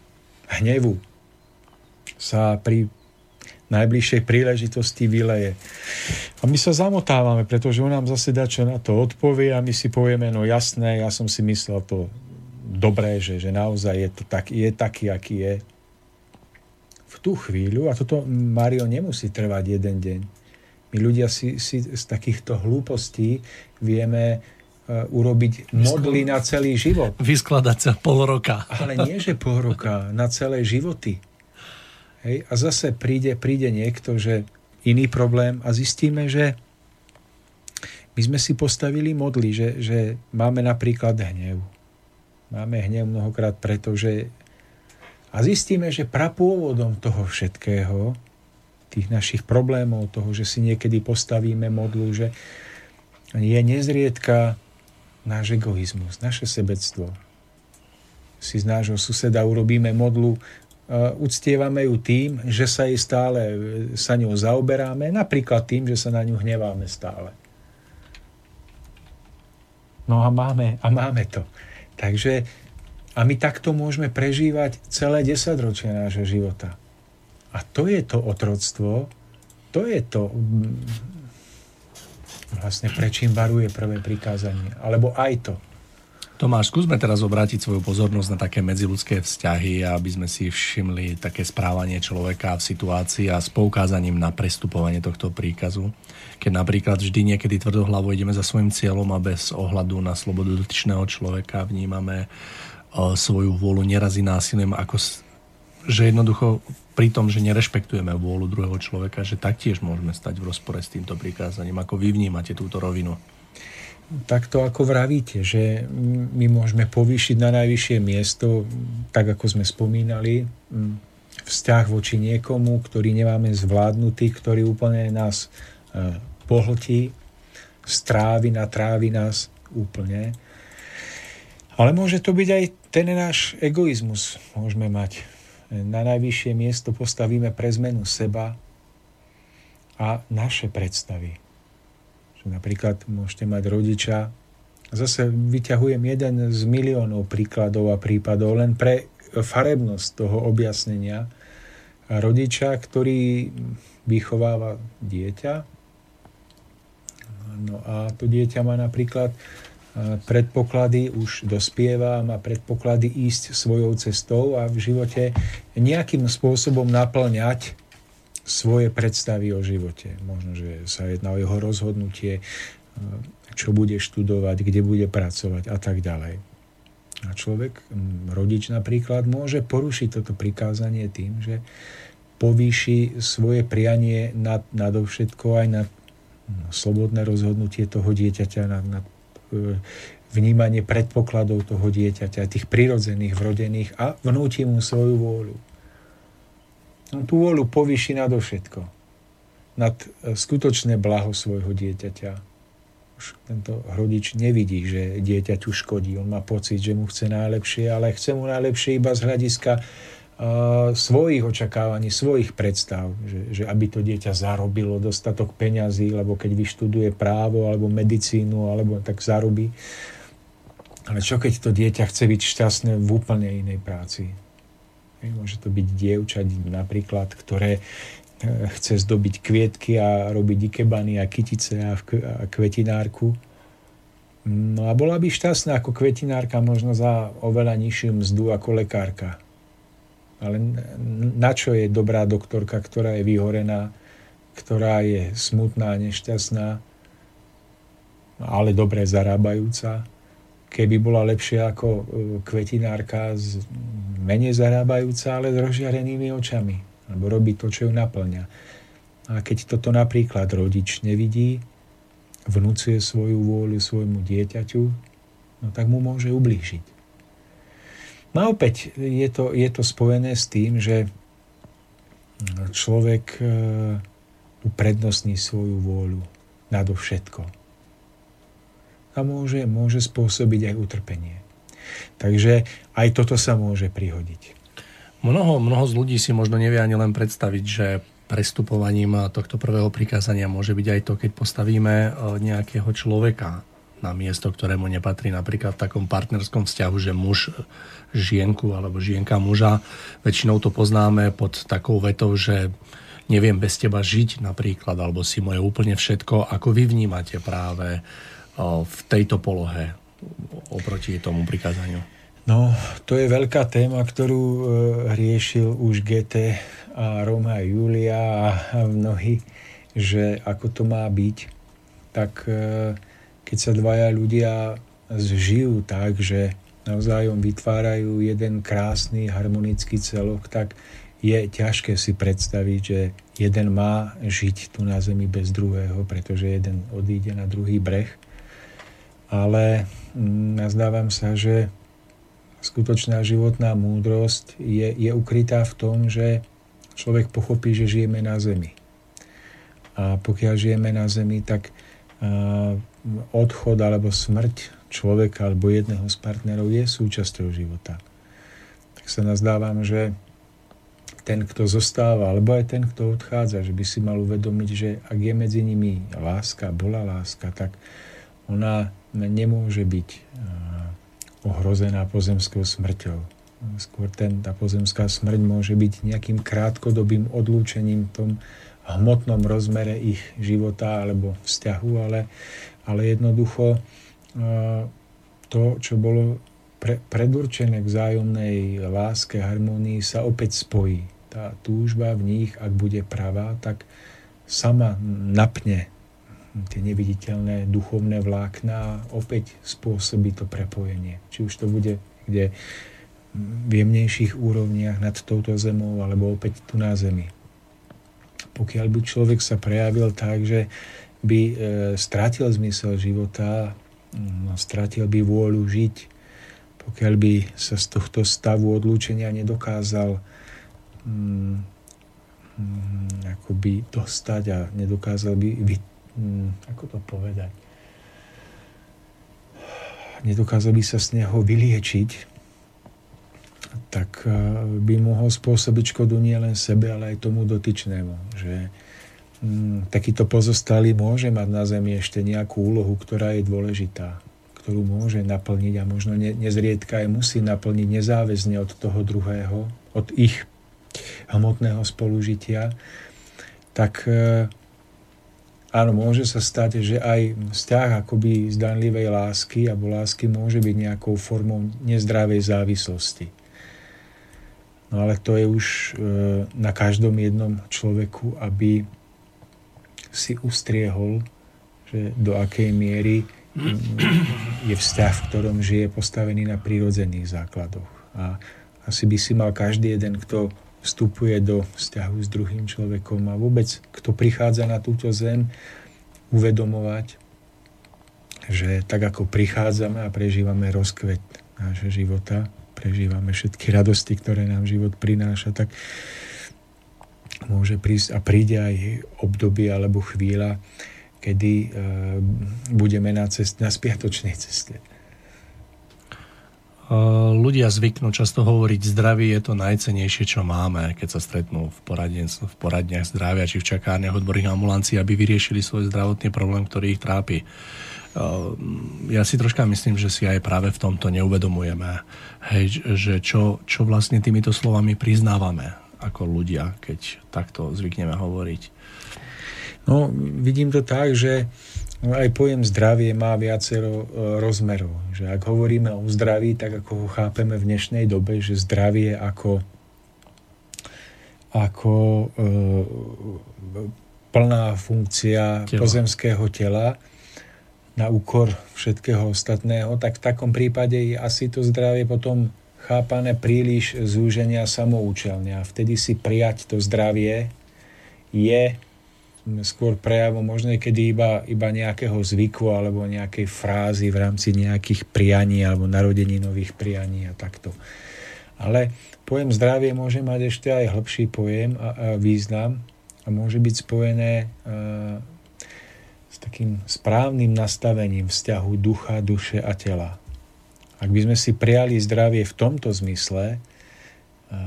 C: hnevu, sa pri najbližšej príležitosti vyleje. A my sa zamotávame, pretože on nám zase dá čo na to odpovie a my si povieme, no jasné, ja som si myslel to dobré, že, že naozaj je, to tak, je taký, aký je. V tú chvíľu, a toto Mario nemusí trvať jeden deň, my ľudia si, si z takýchto hlúpostí vieme uh, urobiť modly na celý život.
B: Vyskladať sa pol roka.
C: Ale nie, že pol roka, na celé životy. Hej? A zase príde, príde niekto, že iný problém a zistíme, že my sme si postavili modly, že, že máme napríklad hnev. Máme hnev mnohokrát preto, že a zistíme, že prapôvodom toho všetkého, tých našich problémov, toho, že si niekedy postavíme modlu, že je nezriedka náš egoizmus, naše sebectvo. Si z nášho suseda urobíme modlu, uctievame ju tým, že sa jej stále sa ňou zaoberáme, napríklad tým, že sa na ňu hneváme stále. No a máme, a máme to. Takže a my takto môžeme prežívať celé desaťročie nášho života. A to je to otroctvo, to je to mm, vlastne prečím varuje prvé prikázanie. Alebo aj to.
B: Tomáš, skúsme teraz obrátiť svoju pozornosť na také medziludské vzťahy, aby sme si všimli také správanie človeka v situácii a s poukázaním na prestupovanie tohto príkazu. Keď napríklad vždy niekedy tvrdohlavo ideme za svojim cieľom a bez ohľadu na slobodu dotyčného človeka vnímame e, svoju vôľu nerazí násilím, ako že jednoducho pri tom, že nerešpektujeme vôľu druhého človeka, že taktiež môžeme stať v rozpore s týmto prikázaním. Ako vy vnímate túto rovinu?
C: Takto ako vravíte, že my môžeme povýšiť na najvyššie miesto, tak ako sme spomínali, vzťah voči niekomu, ktorý nemáme zvládnutý, ktorý úplne nás e, pohltí, strávi, natrávi nás úplne. Ale môže to byť aj ten náš egoizmus. Môžeme mať na najvyššie miesto postavíme pre zmenu seba a naše predstavy Napríklad môžete mať rodiča, zase vyťahujem jeden z miliónov príkladov a prípadov len pre farebnosť toho objasnenia. Rodiča, ktorý vychováva dieťa, no a to dieťa má napríklad predpoklady, už dospieva, má predpoklady ísť svojou cestou a v živote nejakým spôsobom naplňať svoje predstavy o živote. Možno, že sa jedná o jeho rozhodnutie, e, čo bude študovať, kde bude pracovať a tak ďalej. A človek, rodič napríklad, môže porušiť toto prikázanie tým, že povýši svoje prianie nad, nadovšetko aj na no, slobodné rozhodnutie toho dieťaťa, nad, nad e, vnímanie predpokladov toho dieťaťa, tých prirodzených, vrodených a vnúti mu svoju vôľu. Tú vôľu povýši nadovšetko. Nad e, skutočné blaho svojho dieťaťa. Už tento rodič nevidí, že dieťaťu škodí. On má pocit, že mu chce najlepšie, ale chce mu najlepšie iba z hľadiska uh, svojich očakávaní, svojich predstav. Že, že aby to dieťa zarobilo dostatok peňazí, lebo keď vyštuduje právo alebo medicínu, alebo tak zarobí. Ale čo keď to dieťa chce byť šťastné v úplne inej práci? Môže to byť dievča napríklad, ktoré e, chce zdobiť kvietky a robiť ikebany a kytice a, kvetinárku. No a bola by šťastná ako kvetinárka možno za oveľa nižšiu mzdu ako lekárka. Ale na čo je dobrá doktorka, ktorá je vyhorená, ktorá je smutná, nešťastná, ale dobre zarábajúca, keby bola lepšia ako e, kvetinárka, menej zarábajúca, ale s rozžiarenými očami, alebo robí to, čo ju naplňa. A keď toto napríklad rodič nevidí, vnúcuje svoju vôľu svojmu dieťaťu, no tak mu môže ublížiť. No a opäť je to, je to spojené s tým, že človek e, uprednostní svoju vôľu nadovšetko. A môže, môže spôsobiť aj utrpenie. Takže aj toto sa môže prihodiť.
B: Mnoho, mnoho z ľudí si možno nevie ani len predstaviť, že prestupovaním tohto prvého prikázania môže byť aj to, keď postavíme e, nejakého človeka na miesto, ktorému nepatrí napríklad v takom partnerskom vzťahu, že muž žienku alebo žienka muža. Väčšinou to poznáme pod takou vetou, že neviem bez teba žiť napríklad, alebo si moje úplne všetko. Ako vy vnímate práve v tejto polohe oproti tomu prikázaniu?
C: No, to je veľká téma, ktorú e, riešil už Goethe a Roma Julia a mnohí, že ako to má byť. Tak e, keď sa dvaja ľudia zžijú tak, že navzájom vytvárajú jeden krásny harmonický celok, tak je ťažké si predstaviť, že jeden má žiť tu na zemi bez druhého, pretože jeden odíde na druhý breh. Ale mm, nazdávam sa, že skutočná životná múdrosť je, je ukrytá v tom, že človek pochopí, že žijeme na zemi. A pokiaľ žijeme na zemi, tak odchod alebo smrť človeka alebo jedného z partnerov je súčasťou života. Tak sa nazdávam, že ten, kto zostáva, alebo aj ten, kto odchádza, že by si mal uvedomiť, že ak je medzi nimi láska, bola láska, tak ona nemôže byť ohrozená pozemskou smrťou. Skôr ten, tá pozemská smrť môže byť nejakým krátkodobým odlúčením v tom hmotnom rozmere ich života alebo vzťahu, ale, ale jednoducho to, čo bolo pre, predurčené k vzájomnej láske, harmonii, sa opäť spojí. Tá túžba v nich, ak bude pravá, tak sama napne tie neviditeľné duchovné vlákna opäť spôsobí to prepojenie. Či už to bude kde v jemnejších úrovniach nad touto zemou alebo opäť tu na zemi. Pokiaľ by človek sa prejavil tak, že by e, strátil zmysel života, no, strátil by vôľu žiť, pokiaľ by sa z tohto stavu odlúčenia nedokázal mm, mm, akoby dostať a nedokázal by, by Hmm, ako to povedať, nedokázal by sa z neho vyliečiť, tak eh, by mohol spôsobiť škodu nie len sebe, ale aj tomu dotyčnému. Že hm, takýto pozostalý môže mať na Zemi ešte nejakú úlohu, ktorá je dôležitá, ktorú môže naplniť a možno ne, nezriedka aj musí naplniť nezáväzne od toho druhého, od ich hmotného spolužitia, tak eh, Áno, môže sa stať, že aj vzťah akoby zdanlivej lásky alebo lásky môže byť nejakou formou nezdravej závislosti. No ale to je už e, na každom jednom človeku, aby si ustriehol, že do akej miery je vzťah, v ktorom žije postavený na prírodzených základoch. A asi by si mal každý jeden, kto vstupuje do vzťahu s druhým človekom a vôbec, kto prichádza na túto zem, uvedomovať, že tak ako prichádzame a prežívame rozkvet nášho života, prežívame všetky radosti, ktoré nám život prináša, tak môže prísť a príde aj obdobie alebo chvíľa, kedy uh, budeme na, cest, na spiatočnej ceste
B: ľudia zvyknú často hovoriť, zdravie je to najcenejšie, čo máme, keď sa stretnú v, v poradniach zdravia či v čakárniach odborných ambulancií, aby vyriešili svoj zdravotný problém, ktorý ich trápi. Ja si troška myslím, že si aj práve v tomto neuvedomujeme, hej, že čo, čo vlastne týmito slovami priznávame ako ľudia, keď takto zvykneme hovoriť.
C: No, vidím to tak, že No aj pojem zdravie má viacero e, rozmerov. Že ak hovoríme o zdraví, tak ako ho chápeme v dnešnej dobe, že zdravie ako ako e, plná funkcia tela. pozemského tela na úkor všetkého ostatného, tak v takom prípade je asi to zdravie potom chápané príliš zúženia samoučelne. A vtedy si prijať to zdravie je skôr prejavom možno kedy iba, iba nejakého zvyku alebo nejakej frázy v rámci nejakých prianí alebo narodení nových prianí a takto. Ale pojem zdravie môže mať ešte aj hĺbší pojem a, a význam a môže byť spojené a, s takým správnym nastavením vzťahu ducha, duše a tela. Ak by sme si prijali zdravie v tomto zmysle, a,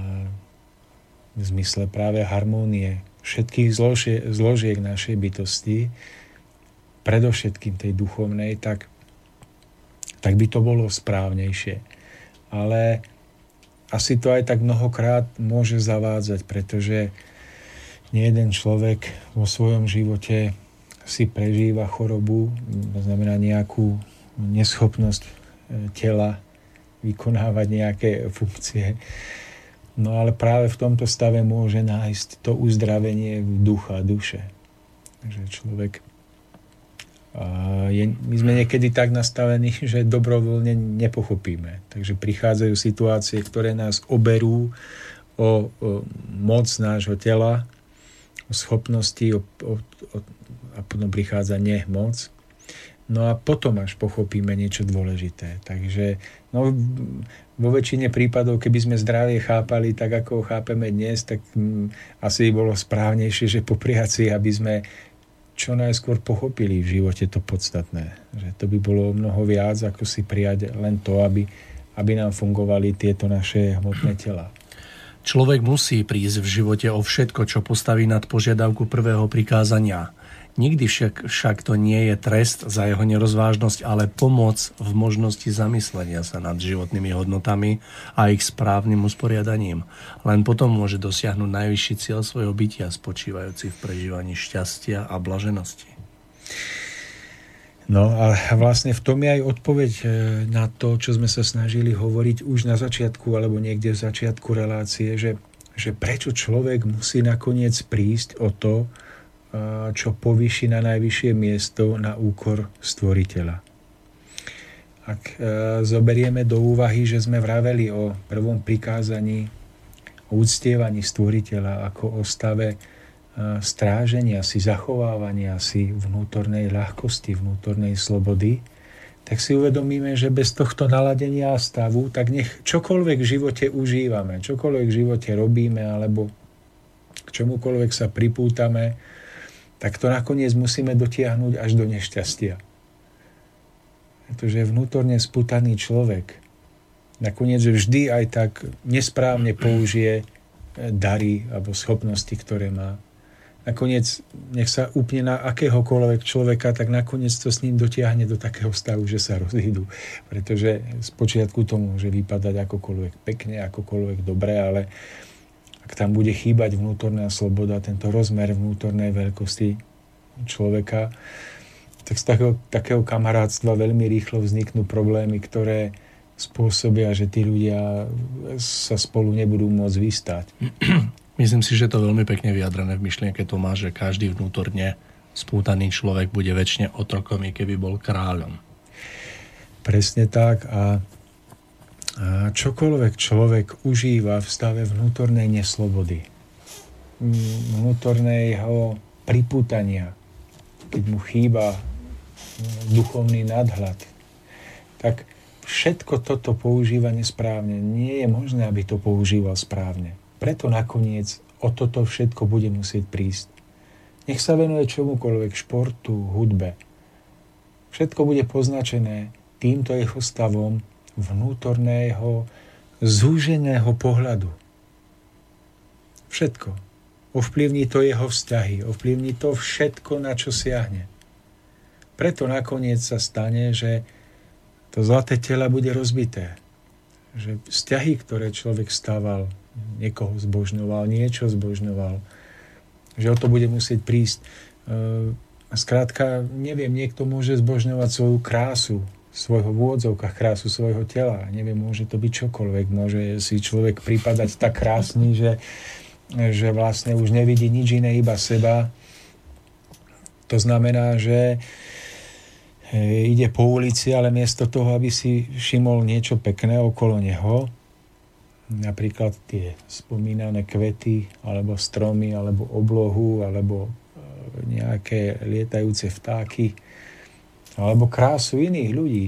C: v zmysle práve harmónie všetkých zložiek, zložiek našej bytosti, predovšetkým tej duchovnej, tak, tak by to bolo správnejšie. Ale asi to aj tak mnohokrát môže zavádzať, pretože nie jeden človek vo svojom živote si prežíva chorobu, to znamená nejakú neschopnosť e, tela vykonávať nejaké funkcie. No ale práve v tomto stave môže nájsť to uzdravenie ducha, duše. Takže človek je, my sme niekedy tak nastavení, že dobrovoľne nepochopíme. Takže prichádzajú situácie, ktoré nás oberú o, o moc nášho tela, o schopnosti o, o, o, a potom prichádza nemoc. No a potom až pochopíme niečo dôležité. Takže no, vo väčšine prípadov, keby sme zdravie chápali tak, ako ho chápeme dnes, tak m, mm, asi bolo správnejšie, že popriaci, aby sme čo najskôr pochopili v živote to podstatné. Že to by bolo mnoho viac, ako si prijať len to, aby, aby nám fungovali tieto naše hmotné tela.
B: Človek musí prísť v živote o všetko, čo postaví nad požiadavku prvého prikázania. Nikdy však, však to nie je trest za jeho nerozvážnosť, ale pomoc v možnosti zamyslenia sa nad životnými hodnotami a ich správnym usporiadaním. Len potom môže dosiahnuť najvyšší cieľ svojho bytia, spočívajúci v prežívaní šťastia a blaženosti.
C: No a vlastne v tom je aj odpoveď e, na to, čo sme sa snažili hovoriť už na začiatku alebo niekde v začiatku relácie, že, že prečo človek musí nakoniec prísť o to, čo povýši na najvyššie miesto na úkor stvoriteľa. Ak e, zoberieme do úvahy, že sme vraveli o prvom prikázaní, o uctievaní stvoriteľa ako o stave e, stráženia si, zachovávania si vnútornej ľahkosti, vnútornej slobody, tak si uvedomíme, že bez tohto naladenia stavu, tak nech čokoľvek v živote užívame, čokoľvek v živote robíme, alebo k čomukoľvek sa pripútame, tak to nakoniec musíme dotiahnuť až do nešťastia. Pretože vnútorne sputaný človek nakoniec vždy aj tak nesprávne použije eh, dary alebo schopnosti, ktoré má. Nakoniec, nech sa úplne na akéhokoľvek človeka, tak nakoniec to s ním dotiahne do takého stavu, že sa rozídu. Pretože z počiatku to môže vypadať akokoľvek pekne, akokoľvek dobre, ale ak tam bude chýbať vnútorná sloboda, tento rozmer vnútornej veľkosti človeka, tak z takého, takého kamarátstva veľmi rýchlo vzniknú problémy, ktoré spôsobia, že tí ľudia sa spolu nebudú môcť vystať.
B: Myslím si, že to veľmi pekne vyjadrené v myšlienke to má, že každý vnútorne spútaný človek bude väčšine otrokom, keby bol kráľom.
C: Presne tak a čokoľvek človek užíva v stave vnútornej neslobody, vnútorného pripútania, keď mu chýba duchovný nadhľad, tak všetko toto používa nesprávne. Nie je možné, aby to používal správne. Preto nakoniec o toto všetko bude musieť prísť. Nech sa venuje čomukoľvek, športu, hudbe. Všetko bude poznačené týmto jeho stavom vnútorného, zúženého pohľadu. Všetko. Ovplyvní to jeho vzťahy, ovplyvní to všetko, na čo siahne. Preto nakoniec sa stane, že to zlaté tela bude rozbité. Že vzťahy, ktoré človek stával, niekoho zbožňoval, niečo zbožňoval, že o to bude musieť prísť. A skrátka, neviem, niekto môže zbožňovať svoju krásu, svojho vôdzovka, krásu svojho tela. Neviem, môže to byť čokoľvek. Môže si človek pripadať tak krásny, že že vlastne už nevidí nič iné, iba seba. To znamená, že e, ide po ulici, ale miesto toho, aby si všimol niečo pekné okolo neho, napríklad tie spomínané kvety, alebo stromy, alebo oblohu, alebo e, nejaké lietajúce vtáky, alebo krásu iných ľudí,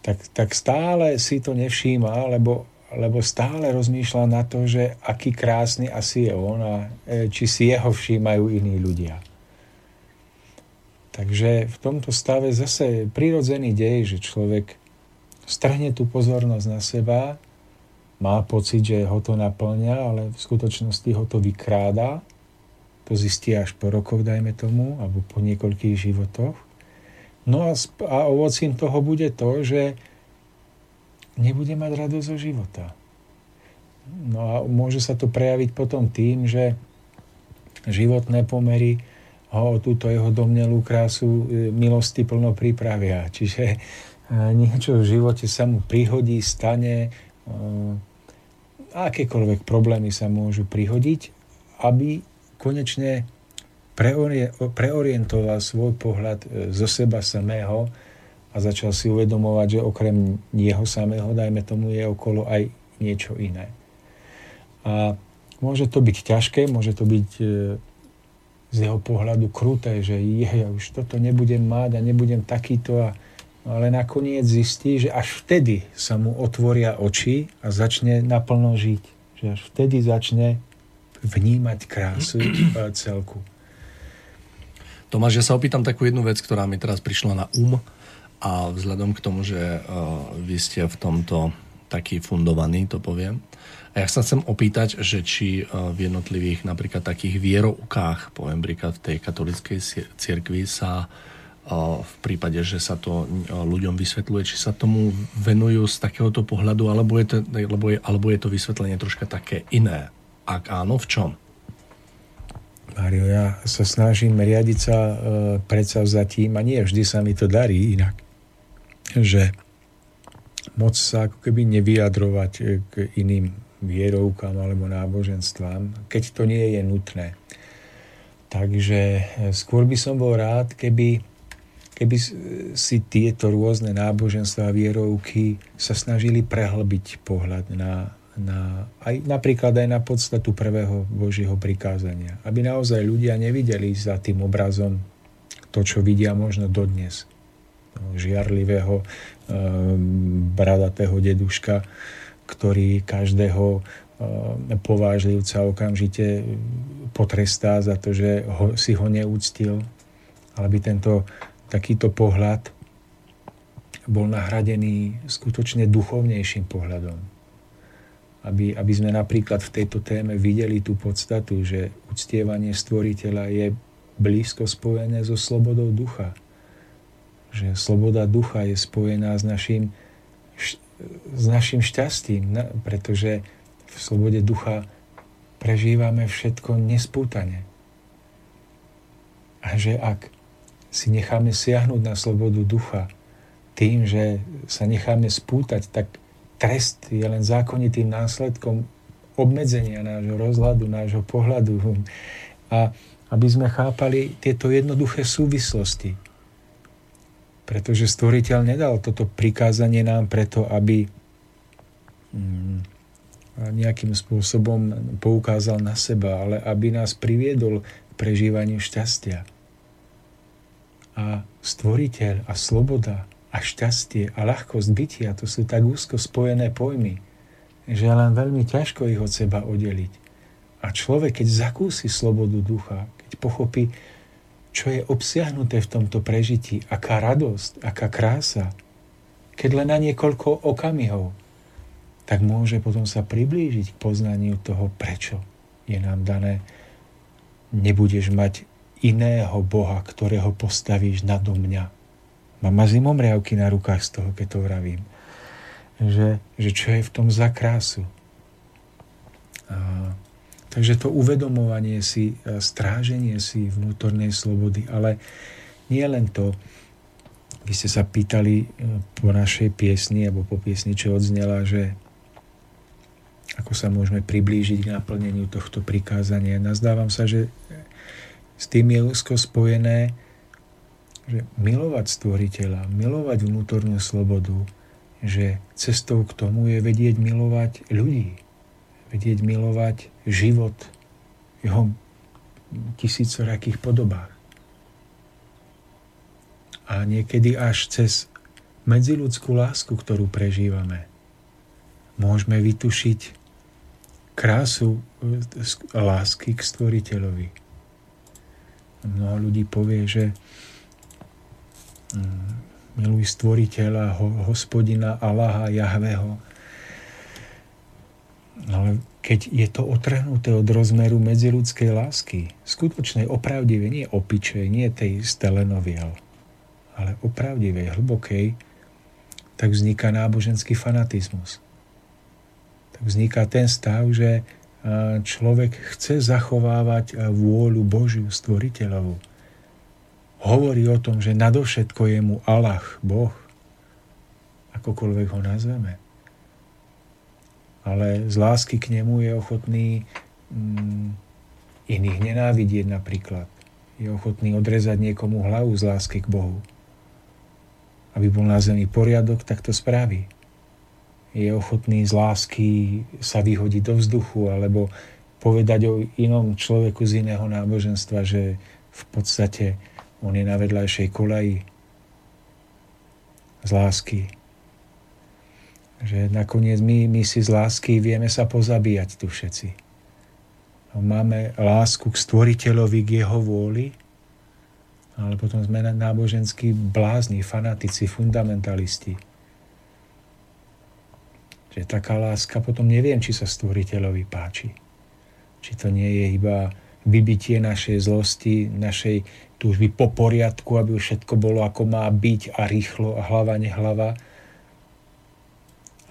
C: tak, tak stále si to nevšíma, lebo, lebo stále rozmýšľa na to, že aký krásny asi je on a e, či si jeho všímajú iní ľudia. Takže v tomto stave zase prirodzený dej, že človek strhne tú pozornosť na seba, má pocit, že ho to naplňa, ale v skutočnosti ho to vykráda. To zistí až po rokoch, dajme tomu, alebo po niekoľkých životoch. No a, a ovocím toho bude to, že nebude mať radosť zo života. No a môže sa to prejaviť potom tým, že životné pomery ho o túto jeho domnelú krásu e, milosti plno pripravia. Čiže e, niečo v živote sa mu prihodí, stane, e, akékoľvek problémy sa môžu prihodiť, aby konečne preorientoval svoj pohľad e, zo seba samého a začal si uvedomovať, že okrem jeho samého, dajme tomu, je okolo aj niečo iné. A môže to byť ťažké, môže to byť e, z jeho pohľadu kruté, že je, ja už toto nebudem mať a nebudem takýto a ale nakoniec zistí, že až vtedy sa mu otvoria oči a začne naplno žiť. Že až vtedy začne vnímať krásu celku.
B: Tomáš, ja sa opýtam takú jednu vec, ktorá mi teraz prišla na um a vzhľadom k tomu, že uh, vy ste v tomto taký fundovaný, to poviem. A ja sa chcem opýtať, že či uh, v jednotlivých napríklad takých vieroukách, poviem príklad v tej katolickej cirkvi sa uh, v prípade, že sa to ľuďom vysvetľuje, či sa tomu venujú z takéhoto pohľadu, alebo je to, alebo je, alebo je to vysvetlenie troška také iné. Ak áno, v čom?
C: Mario, ja sa snažím riadiť sa e, predsavzatím a nie vždy sa mi to darí inak. Že moc sa ako keby nevyjadrovať e, k iným vierovkám alebo náboženstvám, keď to nie je nutné. Takže e, skôr by som bol rád, keby keby si tieto rôzne náboženstva a vierovky sa snažili prehlbiť pohľad na, na, aj, napríklad aj na podstatu prvého Božieho prikázania. Aby naozaj ľudia nevideli za tým obrazom to, čo vidia možno dodnes. Žiarlivého, e, bradatého deduška, ktorý každého e, povážlivca okamžite potrestá za to, že ho, si ho neúctil. Ale by tento takýto pohľad bol nahradený skutočne duchovnejším pohľadom. Aby, aby sme napríklad v tejto téme videli tú podstatu, že uctievanie stvoriteľa je blízko spojené so slobodou ducha. Že sloboda ducha je spojená s našim, s našim šťastím, pretože v slobode ducha prežívame všetko nespútane. A že ak si necháme siahnuť na slobodu ducha tým, že sa necháme spútať, tak trest je len zákonitým následkom obmedzenia nášho rozhľadu, nášho pohľadu. A aby sme chápali tieto jednoduché súvislosti. Pretože stvoriteľ nedal toto prikázanie nám preto, aby mm, nejakým spôsobom poukázal na seba, ale aby nás priviedol k prežívaniu šťastia a stvoriteľ a sloboda a šťastie a ľahkosť bytia, to sú tak úzko spojené pojmy, že len veľmi ťažko ich od seba oddeliť. A človek, keď zakúsi slobodu ducha, keď pochopí, čo je obsiahnuté v tomto prežití, aká radosť, aká krása, keď len na niekoľko okamihov, tak môže potom sa priblížiť k poznaniu toho, prečo je nám dané. Nebudeš mať iného Boha, ktorého postavíš nado mňa. Mám ma zimomriavky na rukách z toho, keď to vravím. Že, že čo je v tom za krásu. A, takže to uvedomovanie si, stráženie si vnútornej slobody, ale nie len to, vy ste sa pýtali e, po našej piesni, alebo po piesni, čo odznela, že ako sa môžeme priblížiť k naplneniu tohto prikázania. Nazdávam sa, že s tým je úzko spojené, že milovať stvoriteľa, milovať vnútornú slobodu, že cestou k tomu je vedieť milovať ľudí, vedieť milovať život jeho tisícorakých podobách. A niekedy až cez medziludskú lásku, ktorú prežívame, môžeme vytušiť krásu e, lásky k stvoriteľovi. Mnoho ľudí povie, že miluj stvoriteľa, hospodina Allaha, Jahveho. Ale keď je to otrhnuté od rozmeru medziludskej lásky, skutočnej, opravdivej, nie opičej, nie tej stelenoviel, ale opravdivej, hlbokej, tak vzniká náboženský fanatizmus. Tak vzniká ten stav, že človek chce zachovávať vôľu Božiu, stvoriteľovú. Hovorí o tom, že nadovšetko je mu Allah, Boh, akokoľvek ho nazveme. Ale z lásky k nemu je ochotný mm, iných nenávidieť napríklad. Je ochotný odrezať niekomu hlavu z lásky k Bohu aby bol na zemi poriadok, tak to spraví. Je ochotný z lásky sa vyhodiť do vzduchu alebo povedať o inom človeku z iného náboženstva, že v podstate on je na vedľajšej kolaji z lásky. Že nakoniec my, my si z lásky vieme sa pozabíjať tu všetci. Máme lásku k stvoriteľovi, k jeho vôli, ale potom sme náboženskí blázni, fanatici, fundamentalisti. Že taká láska potom neviem, či sa stvoriteľovi páči. Či to nie je iba vybitie našej zlosti, našej túžby po poriadku, aby všetko bolo ako má byť a rýchlo a hlava nehlava.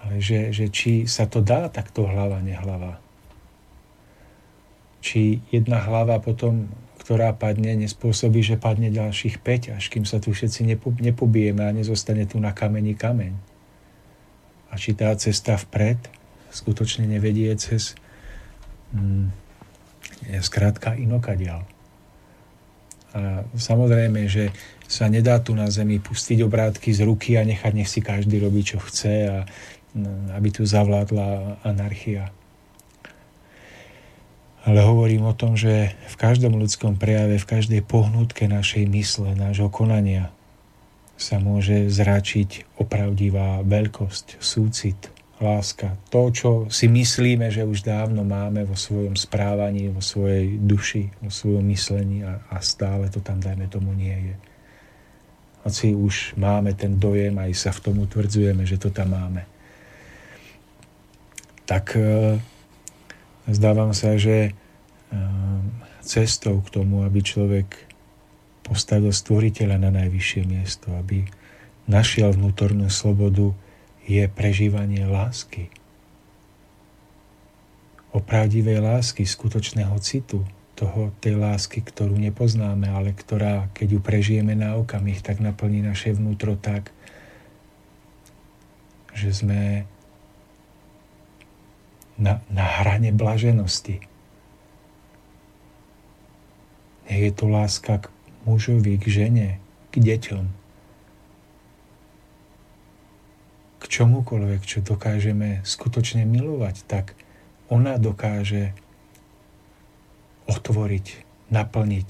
C: Ale že, že či sa to dá takto hlava nehlava. Či jedna hlava potom ktorá padne, nespôsobí, že padne ďalších 5, až kým sa tu všetci nepobijeme a nezostane tu na kameni kameň. A či tá cesta vpred skutočne nevedie cez mm, skrátka inokadiaľ. A samozrejme, že sa nedá tu na zemi pustiť obrátky z ruky a nechať, nech si každý robí, čo chce a aby tu zavládla anarchia. Ale hovorím o tom, že v každom ľudskom prejave, v každej pohnutke našej mysle, nášho konania sa môže zračiť opravdivá veľkosť, súcit, láska. To, čo si myslíme, že už dávno máme vo svojom správaní, vo svojej duši, vo svojom myslení a, a stále to tam, dajme tomu, nie je. Hoci už máme ten dojem, aj sa v tom utvrdzujeme, že to tam máme. Tak e, Zdávam sa, že ehm, cestou k tomu, aby človek postavil stvoriteľa na najvyššie miesto, aby našiel vnútornú slobodu, je prežívanie lásky. Opravdivej lásky, skutočného citu, toho, tej lásky, ktorú nepoznáme, ale ktorá, keď ju prežijeme na okamih, tak naplní naše vnútro tak, že sme na, na hrane blaženosti. Nech je to láska k mužovi, k žene, k deťom. K čomukoľvek, čo dokážeme skutočne milovať, tak ona dokáže otvoriť, naplniť,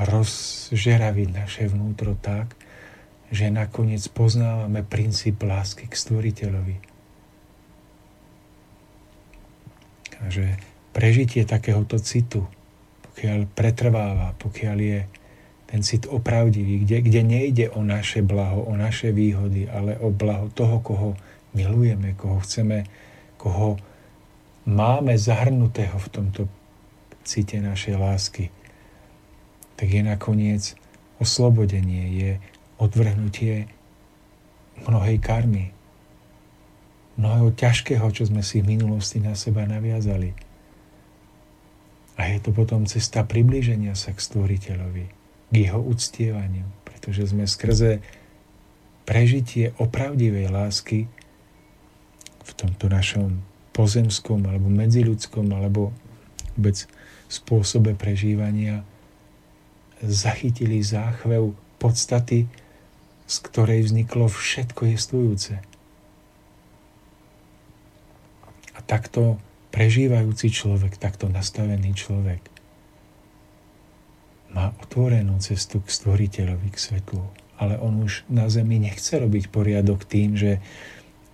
C: rozžeraviť naše vnútro tak, že nakoniec poznávame princíp lásky k stvoriteľovi. A že prežitie takéhoto citu, pokiaľ pretrváva, pokiaľ je ten cit opravdivý, kde, kde nejde o naše blaho, o naše výhody, ale o blaho toho, koho milujeme, koho chceme, koho máme zahrnutého v tomto cite našej lásky, tak je nakoniec oslobodenie, je odvrhnutie mnohej karmy, mnohého ťažkého, čo sme si v minulosti na seba naviazali. A je to potom cesta priblíženia sa k stvoriteľovi, k jeho uctievaniu, pretože sme skrze prežitie opravdivej lásky v tomto našom pozemskom alebo medziľudskom alebo vôbec spôsobe prežívania zachytili záchvev podstaty, z ktorej vzniklo všetko jestvujúce. A takto prežívajúci človek, takto nastavený človek má otvorenú cestu k stvoriteľovi, k svetlu. Ale on už na zemi nechce robiť poriadok tým, že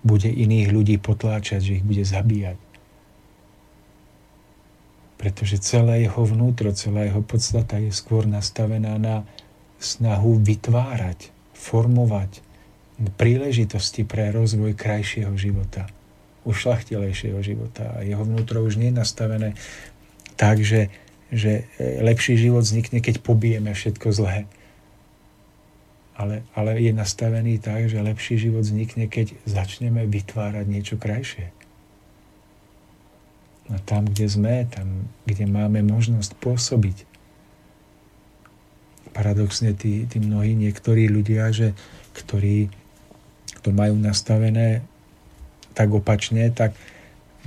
C: bude iných ľudí potláčať, že ich bude zabíjať. Pretože celé jeho vnútro, celá jeho podstata je skôr nastavená na snahu vytvárať, formovať príležitosti pre rozvoj krajšieho života, ušlachtilejšieho života. A jeho vnútro už nie je nastavené tak, že, že lepší život vznikne, keď pobijeme všetko zlé. Ale, ale je nastavený tak, že lepší život vznikne, keď začneme vytvárať niečo krajšie. A tam, kde sme, tam, kde máme možnosť pôsobiť. Paradoxne tí, tí mnohí niektorí ľudia, že, ktorí to majú nastavené tak opačne, tak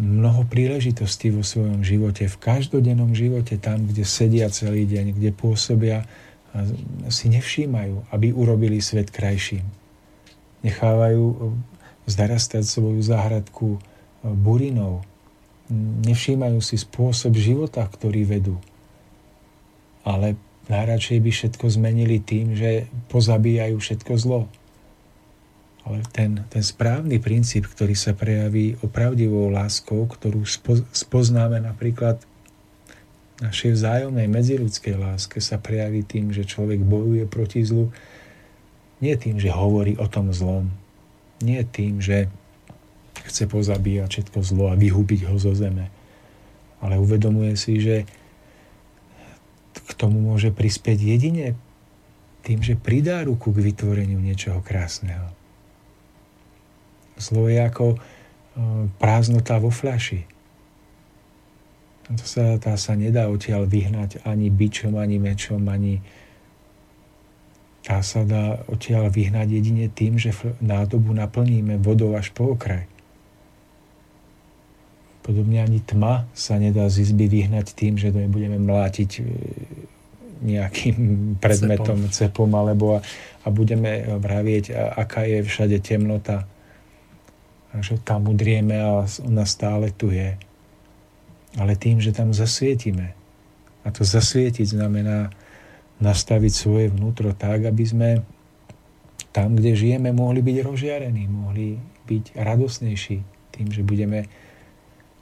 C: mnoho príležitostí vo svojom živote, v každodennom živote, tam, kde sedia celý deň, kde pôsobia, si nevšímajú, aby urobili svet krajším. Nechávajú zdarastať svoju záhradku burinou, nevšímajú si spôsob života, ktorý vedú. Ale najradšej by všetko zmenili tým, že pozabíjajú všetko zlo. Ale ten, ten správny princíp, ktorý sa prejaví opravdivou láskou, ktorú spo, spoznáme napríklad našej vzájomnej medziludskej láske, sa prejaví tým, že človek bojuje proti zlu, nie tým, že hovorí o tom zlom, nie tým, že chce pozabíjať všetko zlo a vyhubiť ho zo zeme. Ale uvedomuje si, že k tomu môže prispieť jedine tým, že pridá ruku k vytvoreniu niečoho krásneho. Zlo je ako e, prázdnota vo fľaši. To sa, tá sa nedá odtiaľ vyhnať ani bičom, ani mečom, ani tá sa dá odtiaľ vyhnať jedine tým, že nádobu naplníme vodou až po okraj. Podobne ani tma sa nedá z izby vyhnať tým, že to budeme mlátiť e, nejakým predmetom, cepom, cepom alebo a, a budeme vravieť, aká je všade temnota. A že tam udrieme a ona stále tu je. Ale tým, že tam zasvietime. A to zasvietiť znamená nastaviť svoje vnútro tak, aby sme tam, kde žijeme, mohli byť rozžiarení, mohli byť radosnejší tým, že budeme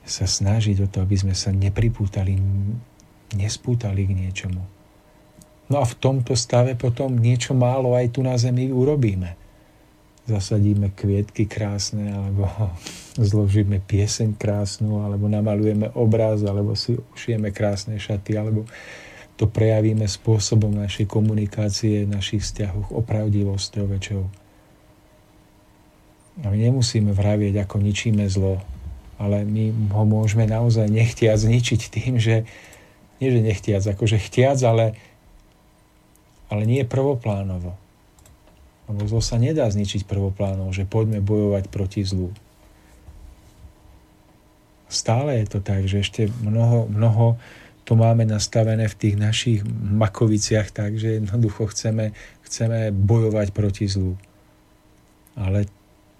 C: sa snažiť o to, aby sme sa nepripútali, nespútali k niečomu. No a v tomto stave potom niečo málo aj tu na zemi urobíme. Zasadíme kvietky krásne, alebo zložíme pieseň krásnu, alebo namalujeme obraz, alebo si ušijeme krásne šaty, alebo to prejavíme spôsobom našej komunikácie, našich vzťahoch, opravdivosťou väčšou. A my nemusíme vravieť, ako ničíme zlo, ale my ho môžeme naozaj nechtiac zničiť tým, že nie, že nechtiac, akože chtiac, ale, ale nie prvoplánovo. Lebo zlo sa nedá zničiť prvoplánovo, že poďme bojovať proti zlu. Stále je to tak, že ešte mnoho, mnoho to máme nastavené v tých našich makoviciach tak, že jednoducho chceme, chceme bojovať proti zlu. Ale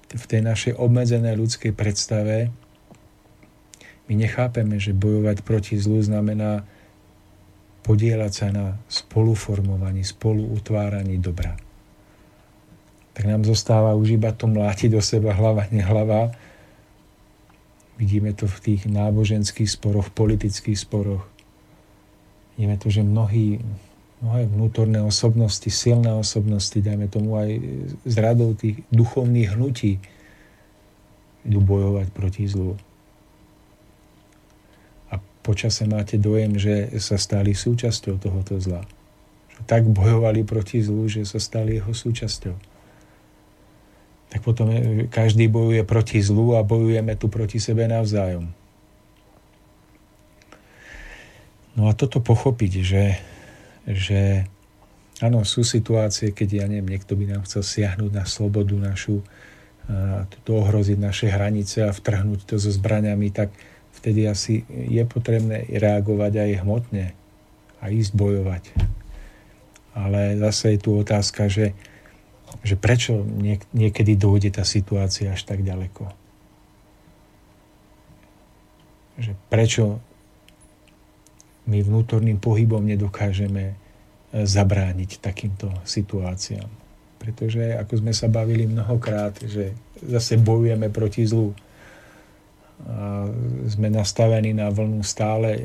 C: v tej našej obmedzenej ľudskej predstave my nechápeme, že bojovať proti zlu znamená podielať sa na spoluformovaní, spoluutváraní dobra. Tak nám zostáva už iba to mlátiť do seba hlava, nehlava. Vidíme to v tých náboženských sporoch, politických sporoch. Vidíme to, že mnohí, mnohé vnútorné osobnosti, silné osobnosti, dajme tomu aj z radou tých duchovných hnutí, idú bojovať proti zlu počase máte dojem, že sa stali súčasťou tohoto zla. Že tak bojovali proti zlu, že sa stali jeho súčasťou. Tak potom každý bojuje proti zlu a bojujeme tu proti sebe navzájom. No a toto pochopiť, že, že áno, sú situácie, keď ja neviem, niekto by nám chcel siahnuť na slobodu našu, to ohroziť naše hranice a vtrhnúť to so zbraňami, tak vtedy asi je potrebné reagovať aj hmotne a ísť bojovať. Ale zase je tu otázka, že, že prečo niek- niekedy dojde tá situácia až tak ďaleko. Že prečo my vnútorným pohybom nedokážeme e, zabrániť takýmto situáciám. Pretože, ako sme sa bavili mnohokrát, že zase bojujeme proti zlu. A sme nastavení na vlnu stále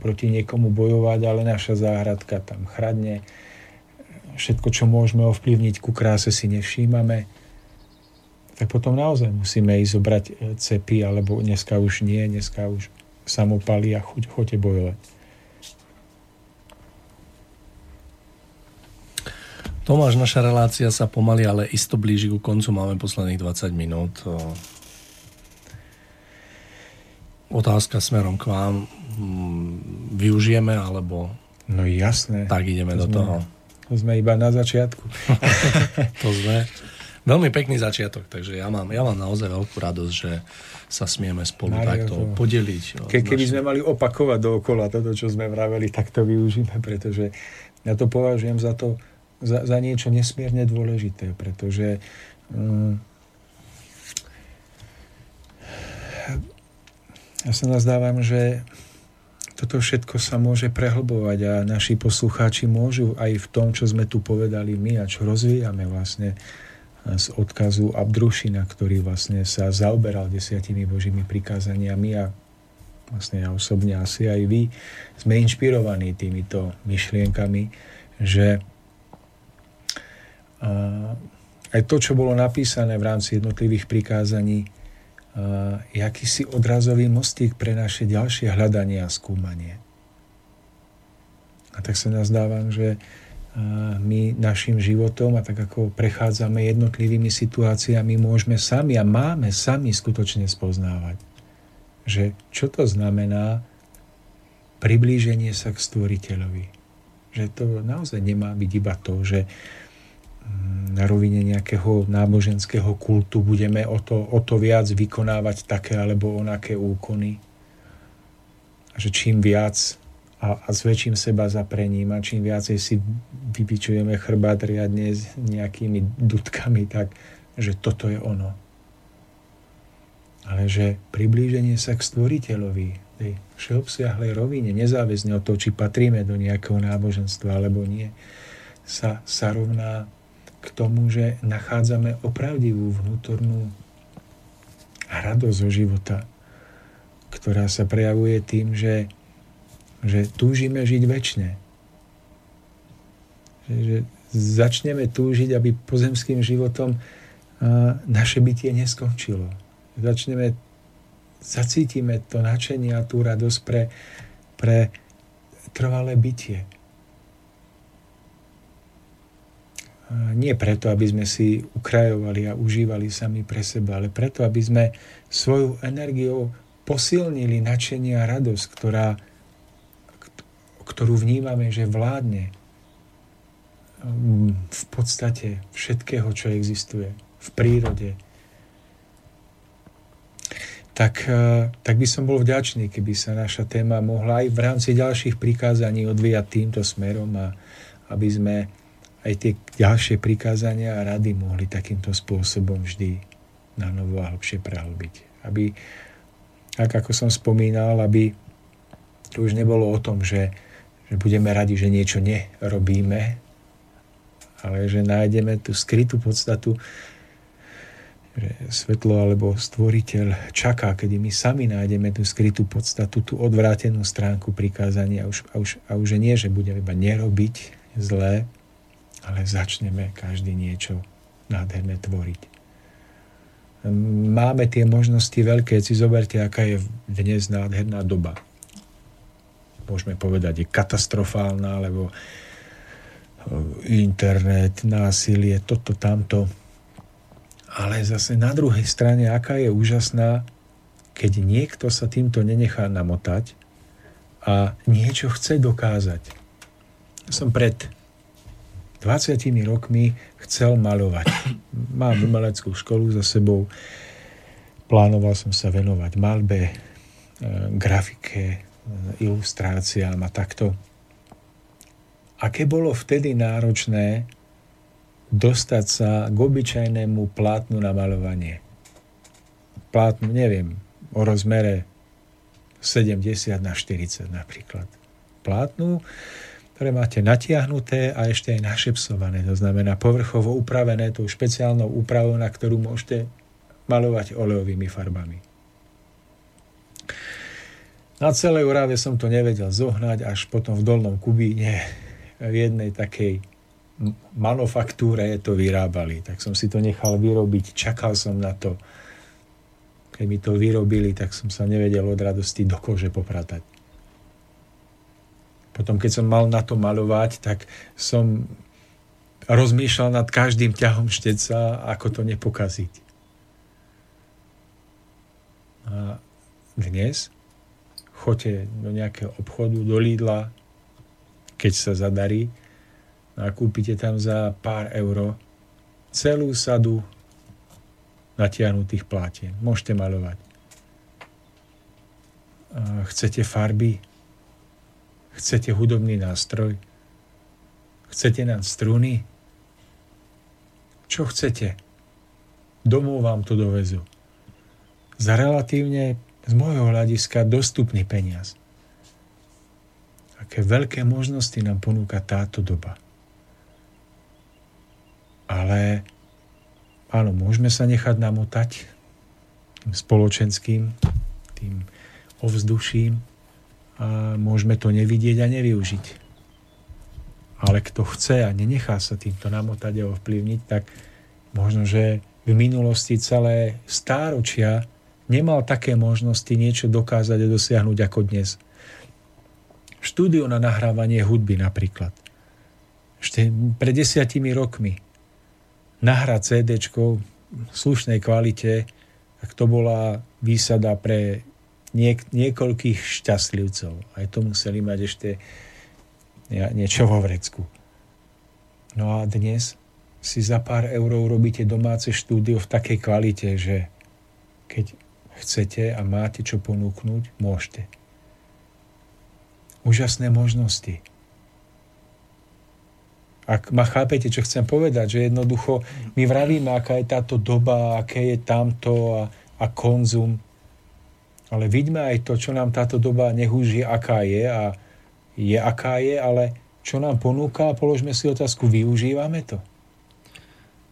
C: proti niekomu bojovať, ale naša záhradka tam chradne. Všetko, čo môžeme ovplyvniť ku kráse, si nevšímame. Tak potom naozaj musíme ísť zobrať e, cepy, alebo dneska už nie, dneska už samopaly a chuť, choďte bojovať.
B: Tomáš, naša relácia sa pomaly, ale isto blíži ku koncu. Máme posledných 20 minút. Otázka smerom k vám. Mm, využijeme, alebo...
C: No jasné.
B: Tak ideme to do sme, toho.
C: To sme iba na začiatku.
B: to sme. Veľmi pekný začiatok, takže ja mám, ja mám naozaj veľkú radosť, že sa smieme spolu Mario, takto to... podeliť.
C: Ke, keby naši... sme mali opakovať dookola toto, čo sme vraveli, tak to využíme, pretože ja to považujem za to, za, za niečo nesmierne dôležité, pretože um, ja sa nazdávam, že toto všetko sa môže prehlbovať a naši poslucháči môžu aj v tom, čo sme tu povedali my a čo rozvíjame vlastne z odkazu Abdrušina, ktorý vlastne sa zaoberal desiatimi Božími prikázaniami a vlastne ja osobne asi aj vy sme inšpirovaní týmito myšlienkami, že aj to, čo bolo napísané v rámci jednotlivých prikázaní, je akýsi odrazový mostík pre naše ďalšie hľadanie a skúmanie. A tak sa nazdávam, že my našim životom a tak ako prechádzame jednotlivými situáciami, môžeme sami a máme sami skutočne spoznávať, že čo to znamená priblíženie sa k stvoriteľovi. Že to naozaj nemá byť iba to, že na rovine nejakého náboženského kultu budeme o to, o to viac vykonávať také alebo onaké úkony. A že čím viac a, a s väčším seba zaprením a čím viacej si vypičujeme chrbát riadne s nejakými dudkami, tak že toto je ono. Ale že priblíženie sa k stvoriteľovi, tej všeobsiahlej rovine, nezáväzne od toho, či patríme do nejakého náboženstva alebo nie, sa, sa rovná k tomu, že nachádzame opravdivú vnútornú radosť zo života, ktorá sa prejavuje tým, že, že túžime žiť väčšine. Že, že začneme túžiť, aby pozemským životom naše bytie neskončilo. Začneme, zacítime to načenie a tú radosť pre, pre trvalé bytie nie preto, aby sme si ukrajovali a užívali sami pre seba, ale preto, aby sme svoju energiou posilnili načenie a radosť, ktorá, ktorú vnímame, že vládne mm, v podstate všetkého, čo existuje v prírode. Tak, e, tak by som bol vďačný, keby sa naša téma mohla aj v rámci ďalších prikázaní odvíjať týmto smerom a aby sme aj tie ďalšie prikázania a rady mohli takýmto spôsobom vždy na novo a hlbšie prehlbiť. Aby, tak ako som spomínal, aby to už nebolo o tom, že, že budeme radi, že niečo nerobíme, ale že nájdeme tú skrytú podstatu, že svetlo alebo stvoriteľ čaká, kedy my sami nájdeme tú skrytú podstatu, tú odvrátenú stránku prikázania a už, a už, a už nie, že budeme iba nerobiť zlé, ale začneme každý niečo nádherné tvoriť. Máme tie možnosti veľké, si zoberte, aká je dnes nádherná doba. Môžeme povedať, je katastrofálna, lebo internet, násilie, toto, tamto. Ale zase na druhej strane, aká je úžasná, keď niekto sa týmto nenechá namotať a niečo chce dokázať. Som pred 20 rokmi chcel malovať. Mám umeleckú školu za sebou, plánoval som sa venovať malbe, e, grafike, e, ilustráciám a takto. Aké bolo vtedy náročné dostať sa k obyčajnému plátnu na malovanie. Plátnu, neviem, o rozmere 70 na 40 napríklad. Plátnu, ktoré máte natiahnuté a ešte aj našepsované, to znamená povrchovo upravené tou špeciálnou úpravou, na ktorú môžete malovať olejovými farbami. Na celej Orave som to nevedel zohnať, až potom v Dolnom Kubíne v jednej takej manufaktúre to vyrábali. Tak som si to nechal vyrobiť, čakal som na to. Keď mi to vyrobili, tak som sa nevedel od radosti do kože popratať. Potom, keď som mal na to malovať, tak som rozmýšľal nad každým ťahom šteca, ako to nepokaziť. A dnes choďte do nejakého obchodu, do Lidla, keď sa zadarí, a kúpite tam za pár euro celú sadu natiahnutých plátien. Môžete malovať. A chcete farby? Chcete hudobný nástroj? Chcete nám struny? Čo chcete? Domov vám to dovezú. Za relatívne z môjho hľadiska dostupný peniaz. Aké veľké možnosti nám ponúka táto doba. Ale áno, môžeme sa nechať namotať tým spoločenským, tým ovzduším môžeme to nevidieť a nevyužiť. Ale kto chce a nenechá sa týmto namotať a ovplyvniť, tak možno, že v minulosti celé stáročia nemal také možnosti niečo dokázať a dosiahnuť ako dnes. Štúdio na nahrávanie hudby napríklad. Ešte pred desiatimi rokmi nahrať CD v slušnej kvalite, tak to bola výsada pre niek- niekoľkých šťastlivcov. Aj to museli mať ešte niečo vo vrecku. No a dnes si za pár eur robíte domáce štúdio v takej kvalite, že keď chcete a máte čo ponúknuť, môžete. Úžasné možnosti ak ma chápete, čo chcem povedať, že jednoducho my vravíme, aká je táto doba, aké je tamto a, a konzum, ale vidíme aj to, čo nám táto doba nehúži, aká je a je aká je, ale čo nám ponúka a položme si otázku, využívame to?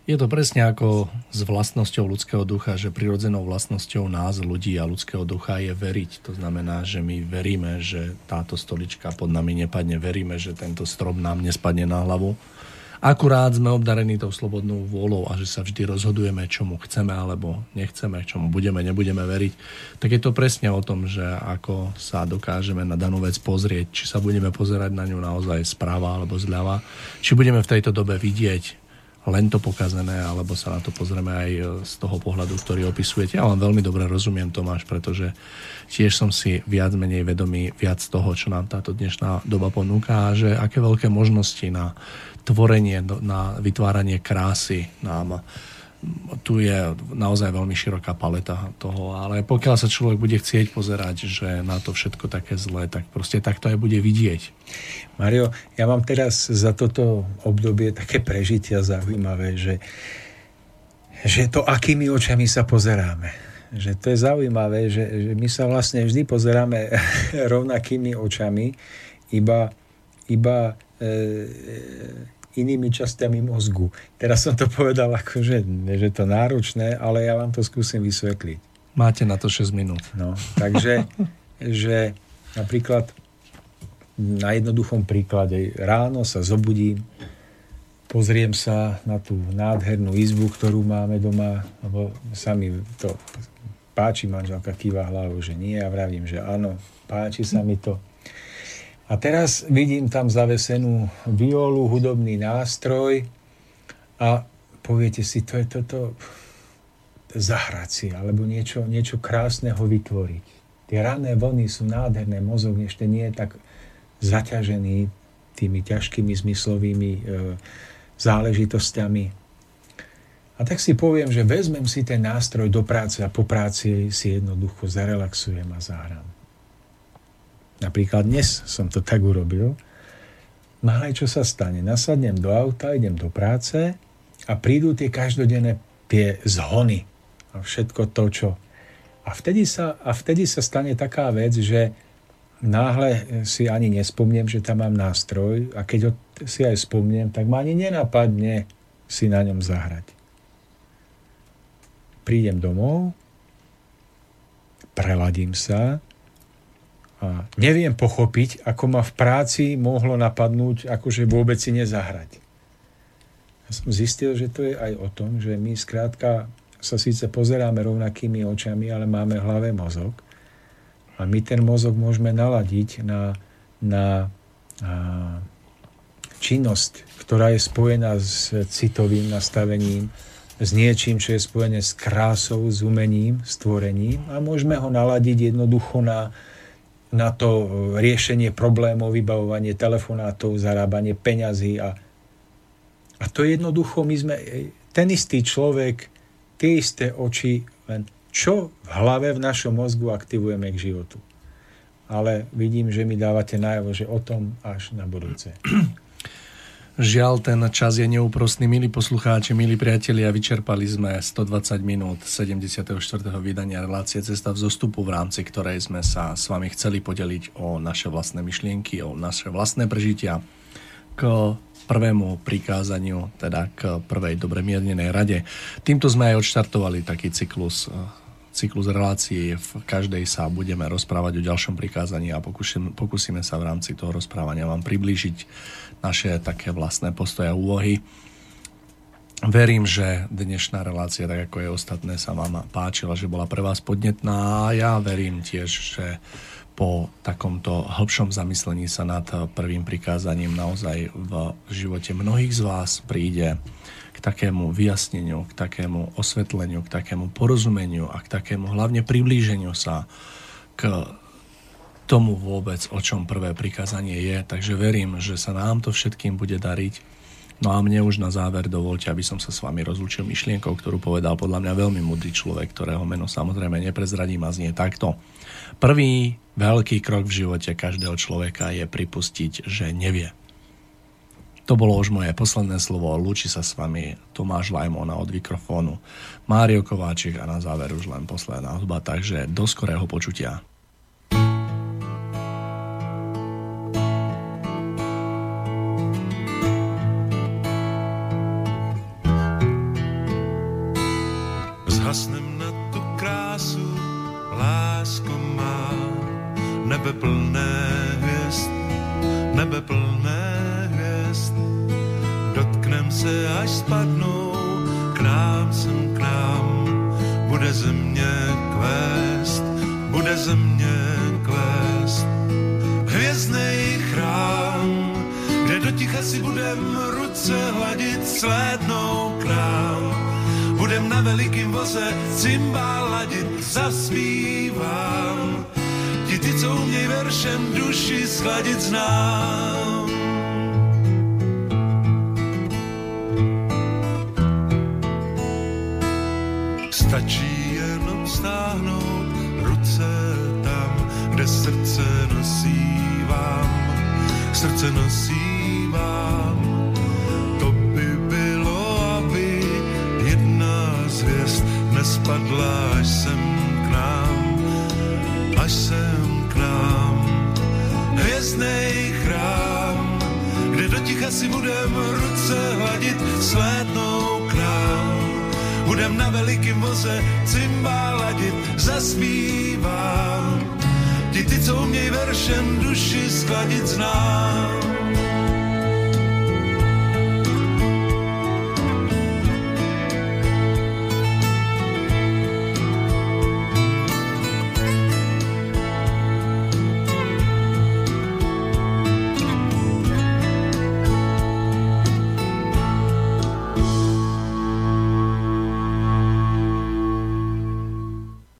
B: Je to presne ako s vlastnosťou ľudského ducha, že prirodzenou vlastnosťou nás, ľudí a ľudského ducha je veriť. To znamená, že my veríme, že táto stolička pod nami nepadne, veríme, že tento strom nám nespadne na hlavu. Akurát sme obdarení tou slobodnou vôľou a že sa vždy rozhodujeme, čomu chceme alebo nechceme, čomu budeme, nebudeme veriť, tak je to presne o tom, že ako sa dokážeme na danú vec pozrieť, či sa budeme pozerať na ňu naozaj správa alebo zľava, či budeme v tejto dobe vidieť len to pokazené, alebo sa na to pozrieme aj z toho pohľadu, ktorý opisujete. Ja vám veľmi dobre rozumiem, Tomáš, pretože tiež som si viac menej vedomý viac toho, čo nám táto dnešná doba ponúka a že aké veľké možnosti na tvorenie, na vytváranie krásy nám tu je naozaj veľmi široká paleta toho, ale pokiaľ sa človek bude chcieť pozerať, že na to všetko také zlé, tak proste takto aj bude vidieť.
C: Mario, ja mám teraz za toto obdobie také prežitia zaujímavé, že, že to akými očami sa pozeráme. Že to je zaujímavé, že, že my sa vlastne vždy pozeráme rovnakými očami, iba, iba e, inými častiami mozgu. Teraz som to povedal ako, že, že to náročné, ale ja vám to skúsim vysvetliť.
B: Máte na to 6 minút.
C: No, takže že napríklad na jednoduchom príklade ráno sa zobudím, pozriem sa na tú nádhernú izbu, ktorú máme doma, lebo sa mi to páči, manželka kýva hlavou, že nie, ja vravím, že áno, páči sa mi to. A teraz vidím tam zavesenú violu, hudobný nástroj a poviete si, to je toto zahrať si, alebo niečo, niečo krásneho vytvoriť. Tie rané vlny sú nádherné, mozog ešte nie je tak zaťažený tými ťažkými zmyslovými e, záležitosťami. A tak si poviem, že vezmem si ten nástroj do práce a po práci si jednoducho zarelaxujem a zahrám. Napríklad dnes som to tak urobil. No ale čo sa stane? Nasadnem do auta, idem do práce a prídu tie každodenné tie zhony a všetko to, čo... A vtedy sa, a vtedy sa stane taká vec, že náhle si ani nespomnem, že tam mám nástroj a keď ho si aj spomnem, tak ma ani nenapadne si na ňom zahrať prídem domov, preladím sa a neviem pochopiť, ako ma v práci mohlo napadnúť, akože vôbec si nezahrať. Ja som zistil, že to je aj o tom, že my skrátka sa síce pozeráme rovnakými očami, ale máme hlave mozog a my ten mozog môžeme naladiť na, na a, činnosť, ktorá je spojená s citovým nastavením, s niečím, čo je spojené s krásou, s umením, stvorením a môžeme ho naladiť jednoducho na, na to riešenie problémov, vybavovanie telefonátov, zarábanie peňazí a, a to jednoducho my sme ten istý človek, tie isté oči, len čo v hlave v našom mozgu aktivujeme k životu. Ale vidím, že mi dávate najavo, že o tom až na budúce.
B: Žiaľ, ten čas je neúprostný. Milí poslucháči, milí priatelia, vyčerpali sme 120 minút 74. vydania relácie Cesta v zostupu, v rámci ktorej sme sa s vami chceli podeliť o naše vlastné myšlienky, o naše vlastné prežitia k prvému prikázaniu, teda k prvej dobre miernenej rade. Týmto sme aj odštartovali taký cyklus cyklus relácií. V každej sa budeme rozprávať o ďalšom prikázaní a pokúšime, pokúsime sa v rámci toho rozprávania vám priblížiť naše také vlastné postoje a úlohy. Verím, že dnešná relácia, tak ako je ostatné, sa vám páčila, že bola pre vás podnetná a ja verím tiež, že po takomto hĺbšom zamyslení sa nad prvým prikázaním naozaj v živote mnohých z vás príde k takému vyjasneniu, k takému osvetleniu, k takému porozumeniu a k takému hlavne priblíženiu sa k tomu vôbec, o čom prvé prikázanie je. Takže verím, že sa nám to všetkým bude dariť. No a mne už na záver dovolte, aby som sa s vami rozlúčil myšlienkou, ktorú povedal podľa mňa veľmi mudrý človek, ktorého meno samozrejme neprezradím a znie takto. Prvý veľký krok v živote každého človeka je pripustiť, že nevie. To bolo už moje posledné slovo. Lúči sa s vami Tomáš Lajmona od mikrofónu, Mário Kováčik a na záver už len posledná hudba, takže do skorého počutia.